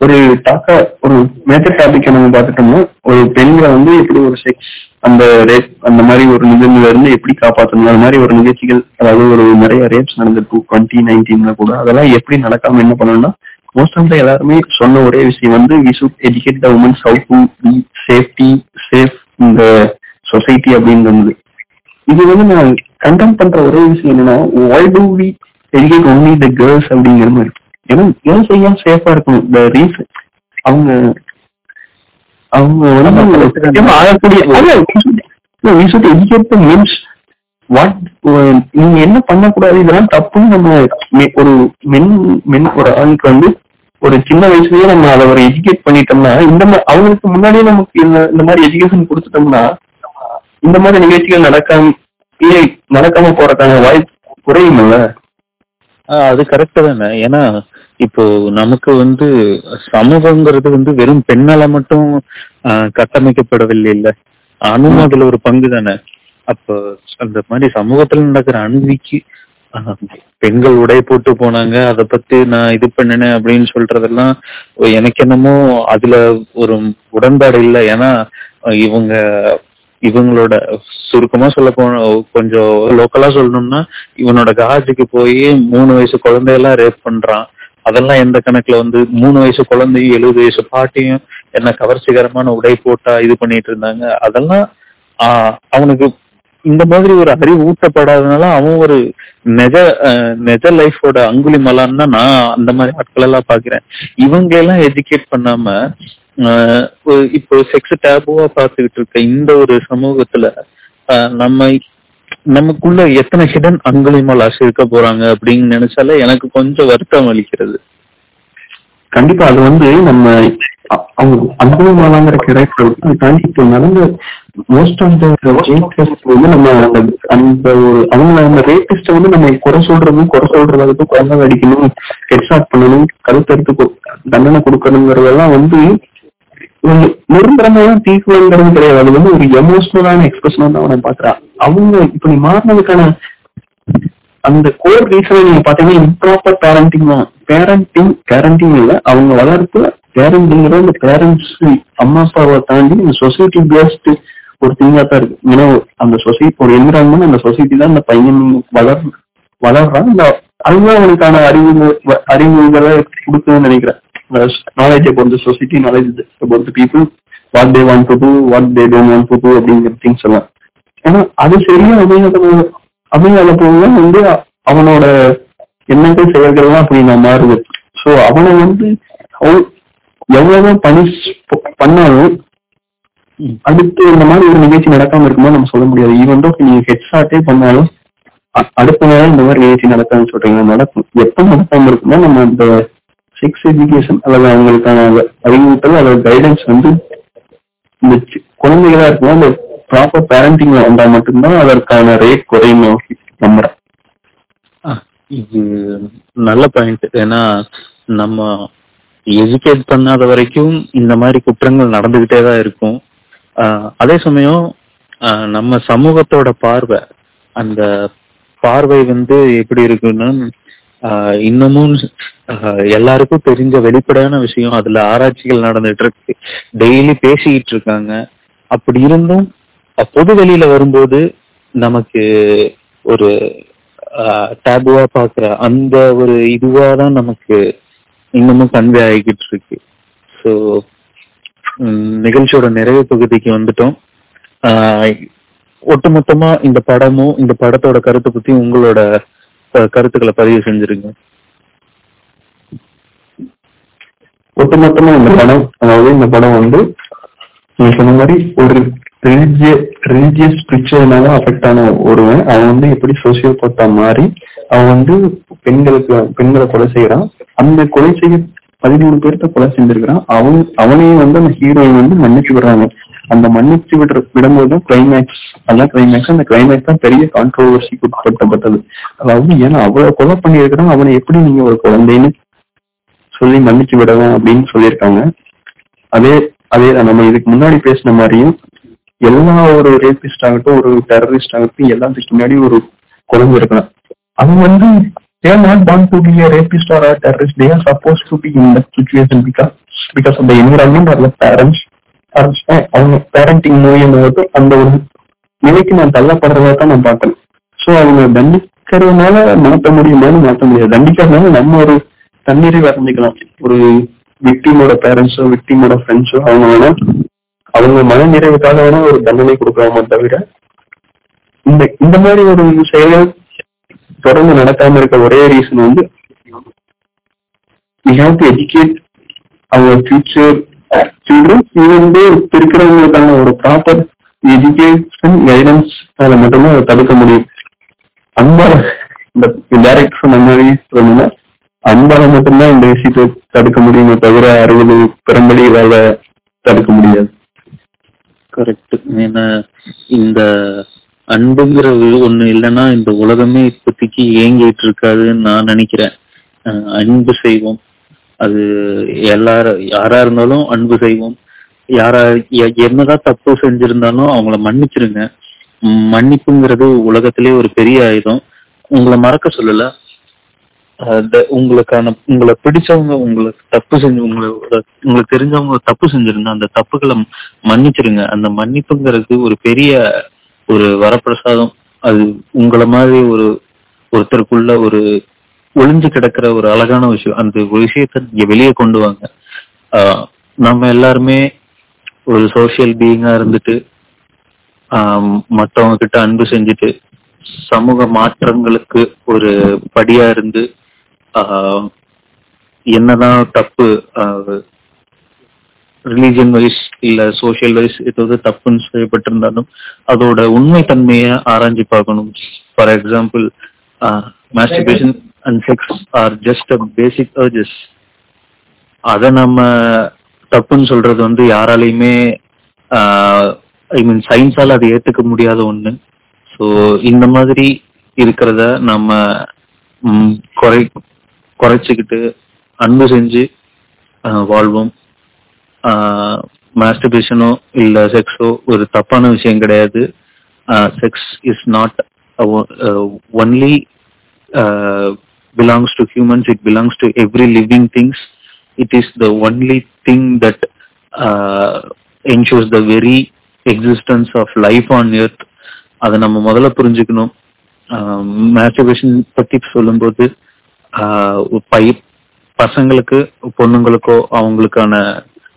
ஒரு டாக்கா ஒரு மேஜர் டாபிக் நம்ம பார்த்துட்டோம்னா ஒரு பெண்களை வந்து எப்படி ஒரு செக்ஸ் அந்த ரேப் அந்த மாதிரி ஒரு நிகழ்வுல இருந்து எப்படி காப்பாற்றணும் அது மாதிரி ஒரு நிகழ்ச்சிகள் அதாவது ஒரு நிறைய ரேப்ஸ் நடந்திருக்கு டுவெண்ட்டி நைன்டீன்ல கூட அதெல்லாம் எப்படி நடக்காம என்ன பண்ணணும்னா மோஸ்ட் ஆஃப் த எல்லாருமே சொன்ன ஒரே விஷயம் வந்து we should educate the womens how to be safety safe இந்த சொசைட்டி அப்படின்னு இது வந்து நான் கண்டெம் பண்ற ஒரே விஷயம் என்னன்னா why do we educate only the girls அப்படிங்கிற மாதிரி? ஏன்னா கேர்ள்ஸ் ஏன் சேஃபா இருக்கணும்? த ரீசன் அவங்க அவங்க வந்து வாட் நீங்க என்ன பண்ணக்கூடாது? இதெல்லாம் தப்புன்னு நம்ம ஒரு மென் மென் ஒரு ஆணுக்கு வந்து ஒரு சின்ன வயசுலயே நம்ம அதை ஒரு எஜுகேட் பண்ணிட்டோம்னா இந்த மா- அவங்களுக்கு முன்னாடியே நமக்கு இந்த இந்த மாதிரி எஜுகேஷன் கொடுத்துட்டோம்னா இந்த மாதிரி நிகழ்ச்சிகள் நடக்காம நடக்காம போறதுக்கான வாய்ப்பு குறையுமில்ல அது கரெக்ட் தானே. ஏன்னா இப்போ நமக்கு வந்து சமூகங்கிறது வந்து வெறும் பெண்ணால மட்டும் ஆஹ் கட்டமைக்கப்படவில்லை இல்ல. ஆணும் அதுல ஒரு பங்கு தானே. அப்போ அந்த மாதிரி சமூகத்துல நடக்கிற அணுவிக்கு ஆஹ் பெண்கள் உடை போட்டு போனாங்க அத பத்தி நான் இது பண்ணினேன் அப்படின்னு சொல்றதெல்லாம் எனக்கு என்னமோ அதுல ஒரு உடன்பாடு இல்லை. ஏன்னா இவங்க இவங்களோட சுருக்கமா சொல்ல போன கொஞ்சம் லோக்கலா சொல்லணும்னா இவனோட காஜுக்கு போய் மூணு வயசு குழந்தையெல்லாம் ரேப் பண்றான். அதெல்லாம் எந்த கணக்குல வந்து மூணு வயசு குழந்தையும் எழுபது வயசு பாட்டியும் என்ன கவர்ச்சிகரமான உடை போட்டா இது பண்ணிட்டு இருந்தாங்க? அதெல்லாம் ஆஹ் அவனுக்கு இந்த மாதிரி ஒரு அறிவு ஊட்டப்படாதனால அவன் ஒரு நெஜ அஹ், நெஜ லைஃபோட அங்குலி மலான்னா தான் நான் அந்த மாதிரி ஆட்கள் எல்லாம் பாக்குறேன். இவங்க எல்லாம் எஜுகேட் பண்ணாம இப்போ செக்ஸ் டேபுவா பாத்துக்கிட்டு இருக்க இந்த ஒரு சமூகத்துல ஆஹ், நம்ம நமக்குள்ள எத்தனை ஹிடன் அங்குலிமலாஸ் இருக்க போறாங்க அப்படின்னு நினைச்சாலே எனக்கு கொஞ்சம் வருத்தம் அளிக்கிறது. கண்டிப்பா அது வந்து நம்ம அ- அவங்க அனுபவமாலாங்கிற கேரக்டர் தாண்டி இப்போ நடந்த மோஸ்ட் ஆஃப் வந்து நம்ம அந்த அந்த ஒரு அவங்க அந்த ரேட்டிஸ்ட வந்து நம்ம குறை சொல்றதும் குறை சொல்றதாகட்டும் குழந்தை அடிக்கணும் ஹெட்ஷாட் பண்ணணும் கருத்தெடுத்து தண்டனை கொடுக்கணுங்கிறதெல்லாம் வந்து நிரந்தரமான தீக்குவங்கிறது கிடையாது. அது வந்து ஒரு எமோஷனலான எக்ஸ்பிரஷன் தான் அவனை பாக்குறான் அவங்க இப்ப நீ மாறினதுக்கான அந்த கோர் ரீசனை நீங்க பாத்தீங்கன்னா இம்ப்ராப்பர் பேரண்டிங் தான். பேரண்டிங் பேரண்டிங் இல்ல. அவங்க வளர்ப்புல பேரண்டிங்கிற இந்த பேரண்ட்ஸ் அம்மா அப்பாவை தாண்டி இந்த சொசைட்டி பேஸ்ட் ஒரு திங்கா தான் இருக்கு. ஏன்னா அந்த சொசைட்டி ஒரு என்விரான்மெண்ட் அந்த சொசைட்டி தான் அந்த பையன் வளர் வளர்றான். இந்த அதுதான் அவனுக்கான அறிவு அறிவுகளை கொடுக்குதுன்னு நினைக்கிறேன். நாலேஜ் about சொசைட்டி நாலேஜ் பொறுத்து the people what they want to do what they don't want to do அப்படிங்கிற திங்ஸ் எல்லாம். ஏன்னா அது சரியா அமையாத அப்படிங்கிற போதுதான் வந்து அவனோட எண்ணங்கள் செயல்கள்லாம் அப்படி நான் மாறுது. சோ அவனை வந்து அவன் எவ்வளவுதான் பனிஷ் பண்ணாலும் அடுத்து இந்த மாதிரி ஒரு நிகழ்ச்சி நடக்காம இருக்குமா நம்ம சொல்ல முடியாது. ஈவன் தோ நீங்க ஹெட் ஷாட்டே பண்ணாலும் அடுத்த நேரம் இந்த மாதிரி நிகழ்ச்சி நடக்காதுன்னு சொல்றீங்க. நடக்கும். எப்ப நடக்காம இருக்குன்னா நம்ம அந்த செக்ஸ் எஜுகேஷன் அல்லது அவங்களுக்கான அறிவுறுத்தல் அல்லது கைடன்ஸ் வந்து இந்த குழந்தைகளா இருக்கும் அந்த ப்ராப்பர் பேரண்டிங்ல வந்தா மட்டும்தான் அதற்கான ரேட் குறையும் நம்புறேன். இது நல்ல பாயிண்ட் ஏன்னா நம்ம எஜுகேட் பண்ணாத வரைக்கும் இந்த மாதிரி குற்றங்கள் நடந்துகிட்டே தான் இருக்கும். அதே சமயம் நம்ம சமூகத்தோட பார்வை அந்த பார்வை வந்து எப்படி இருக்குன்னா இன்னமும் எல்லாருக்கும் தெரிஞ்ச வெளிப்படையான விஷயம் அதுல ஆராய்ச்சிகள் நடந்துட்டு இருக்கு. டெய்லி பேசிக்கிட்டு இருக்காங்க. அப்படி இருந்தும் பொது வெளியில வரும்போது நமக்கு ஒரு டேபுவா பாக்குற அந்த ஒரு இதுவா தான் நமக்கு இன்னமும் கன்வே ஆகிக்கிட்டு இருக்கு. ஸோ நிகழ்ச்சியோட நிறைவு பகுதிக்கு வந்துட்டோம். ஆஹ் ஒட்டுமொத்தமா இந்த படமும் இந்த படத்தோட கருத்தை பத்தி உங்களோட கருத்துக்களை பதிவு செஞ்சிருங்க. ஒட்டுமொத்தமா இந்த படம் அதாவது இந்த படம் வந்து நீங்க சொன்ன மாதிரி ஒரு ரிலிஜிய ரிலிஜியஸ் ஸ்பிரிச்சுவல்னால அஃபெக்ட் ஆன ஒருவன். அவன் வந்து எப்படி சோசியல் போத்தா மாறி அவன் வந்து பெண்களுக்கு பெண்களை கொலை செய்யறான் அந்த கொலை செய்ய பதிமூணு பேர்த்த கொலை செஞ்சிருக்கிறான். அவன் அவனையும் வந்து அந்த ஹீரோயின் வந்து மன்னிச்சு விடுறாங்க அந்த மன்னிச்சு விடுற விடும்போது கிளைமேக்ஸ் அதான் கிளைமேக்ஸ் அந்த கிளைமேக்ஸ் தான் பெரிய கான்ட்ரோவர்சிக்கு உட்படுத்தப்பட்டது அதாவது ஏன்னா அவ்வளவு கொலை பண்ணியிருக்கிறோம் அவனை எப்படி நீங்க ஒரு குழந்தைன்னு சொல்லி மன்னிச்சு விடலாம் அப்படின்னு சொல்லியிருக்காங்க. அதே அதே நம்ம இதுக்கு முன்னாடி பேசின மாதிரியும் எல்லா ஒரு ரேபிஸ்ட் ஆகட்டும் ஒரு டெரரிஸ்ட் ஆகட்டும் எல்லாத்துக்கு முன்னாடி ஒரு குழந்தை இருக்கலாம். அவங்க வந்து they are not born to be a rapist or a terrorist. They are supposed to be in that situation because because of the environment or the parents. Or அவங்க பேரண்டிங் மூலியமாக அந்த ஒரு நிலைக்கு நான் தள்ளப்படுறதா தான் நான் பார்க்கணும். ஸோ அவங்க தண்டிக்கிறதுனால மாற்ற முடியுமான்னு மாற்ற முடியாது. தண்டிக்கிறதுனால நம்ம ஒரு தண்ணீரை வரைஞ்சிக்கலாம் ஒரு விக்டிமோட பேரண்ட்ஸோ விக்டிமோட ஃப்ரெண்ட்ஸோ அவங்க வேணா அவங்க மன நிறைவுக்காக வேணா ஒரு தண்டனை கொடுக்கலாமா தவிர இந்த இந்த மாதிரி ஒரு செயல்கள் தொடர்ந்து நடக்காம இருக்க ஒரே ரீசன் வந்து we have to educate our children even இருக்கிறவங்களுக்கான ஒரு ப்ராப்பர் எஜுகேஷன் கைடன்ஸ் அதை மட்டும்தான் அதை தடுக்க முடியும். அன்பால இந்த டேரக்டர் சொன்ன மாதிரி சொல்லணும்னா அன்பால மட்டும்தான் இந்த விஷயத்தை தடுக்க முடியுமே தவிர அறுபது பெரும்படி வேலை தடுக்க முடியாது. கரெக்ட் ஏன்னா இந்த அன்புங்கிற ஒண்ணு இல்லைன்னா இந்த உலகமே இப்போதைக்கு ஏங்கிட்டு இருக்காதுன்னு நான் நினைக்கிறேன். அன்பு செய்வோம். அது எல்லாரும் யாரா இருந்தாலும் அன்பு செய்வோம். யாரா என்னதான் தப்பு செஞ்சிருந்தாலும் அவங்கள மன்னிச்சிருங்க. மன்னிப்புங்கிறது உலகத்திலே ஒரு பெரிய ஆயுதம். உங்களை மறக்க சொல்லல. உங்களுக்கான உங்களை பிடிச்சவங்க உங்களுக்கு தப்பு செஞ்சு உங்களோட உங்களுக்கு தெரிஞ்சவங்க தப்பு செஞ்சிருந்தா அந்த தப்புகளை மன்னிச்சிருங்க. அந்த மன்னிப்புங்கிறது ஒரு பெரிய ஒரு வரப்பிரசாதம். அது உங்களை மாதிரி ஒரு ஒருத்தருக்குள்ள ஒரு ஒளிஞ்சு கிடக்கிற ஒரு அழகான விஷயம். அந்த ஒரு விஷயத்த நீங்க வெளியே கொண்டு வாங்க. ஆஹ் நம்ம எல்லாருமே ஒரு சோசியல் பீயிங்கா இருந்துட்டு ஆஹ் கிட்ட அன்பு செஞ்சுட்டு சமூக மாற்றங்களுக்கு ஒரு படியா இருந்து ஆஹ் என்னதான் தப்பு ரிலீஜியன் வைஸ் இல்ல சோசியல் வைஸ் ஏதாவது தப்புன்னு செய்யப்பட்டிருந்தாலும் அதோட உண்மை தன்மையை ஆராய்ஞ்சு பார்க்கணும். For example masturbation and sex are just a basic urges அதை நம்ம தப்புன்னு சொல்றது வந்து யாராலையுமே ஐ மீன் சயின்ஸால அதை ஏத்துக்க முடியாத ஒன்று ஸோ இந்த மாதிரி இருக்கிறத நம்ம குறை குறைச்சிக்கிட்டு அன்பு செஞ்சு ஆஹ், வாழ்வோம். மாஸ்டர்பேஷனோ இல்ல செக்ஸோ ஒரு தப்பான விஷயம் கிடையாது. Sex is not only belongs to humans it belongs to every living things. It is the only thing that uh, ensures the very existence of life on earth அதை நம்ம முதல்ல புரிஞ்சுக்கணும். மேஸ்டர்பேஷன் பத்தி சொல்லும்போது பை பசங்களுக்கு பொண்ணுங்களுக்கோ அவங்களுக்கான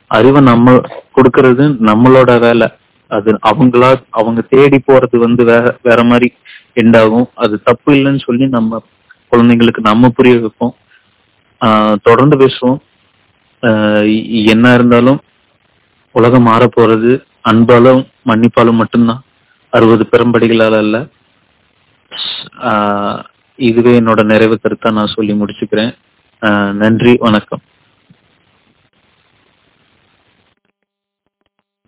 அறிவை நம்ம கொடுக்கறது நம்மளோட வேலை. அது அவங்களா அவங்க தேடி போறது வந்து வேற வேற மாதிரி எண்ட் ஆகும். அது தப்பு இல்லைன்னு சொல்லி நம்ம குழந்தைங்களுக்கு நம்ம புரிய வைப்போம். ஆஹ் தொடர்ந்து பேசுவோம். ஆஹ் என்ன இருந்தாலும் உலகம் மாற போறது அன்பாலும் மன்னிப்பாலும் மட்டும்தான். அறுபது பெரும்படிகளால அல்ல. ஆஹ் இதுவே என்னோட நிறைவு கருத்தா நான் சொல்லி முடிச்சுக்கிறேன். ஆஹ் நன்றி வணக்கம்.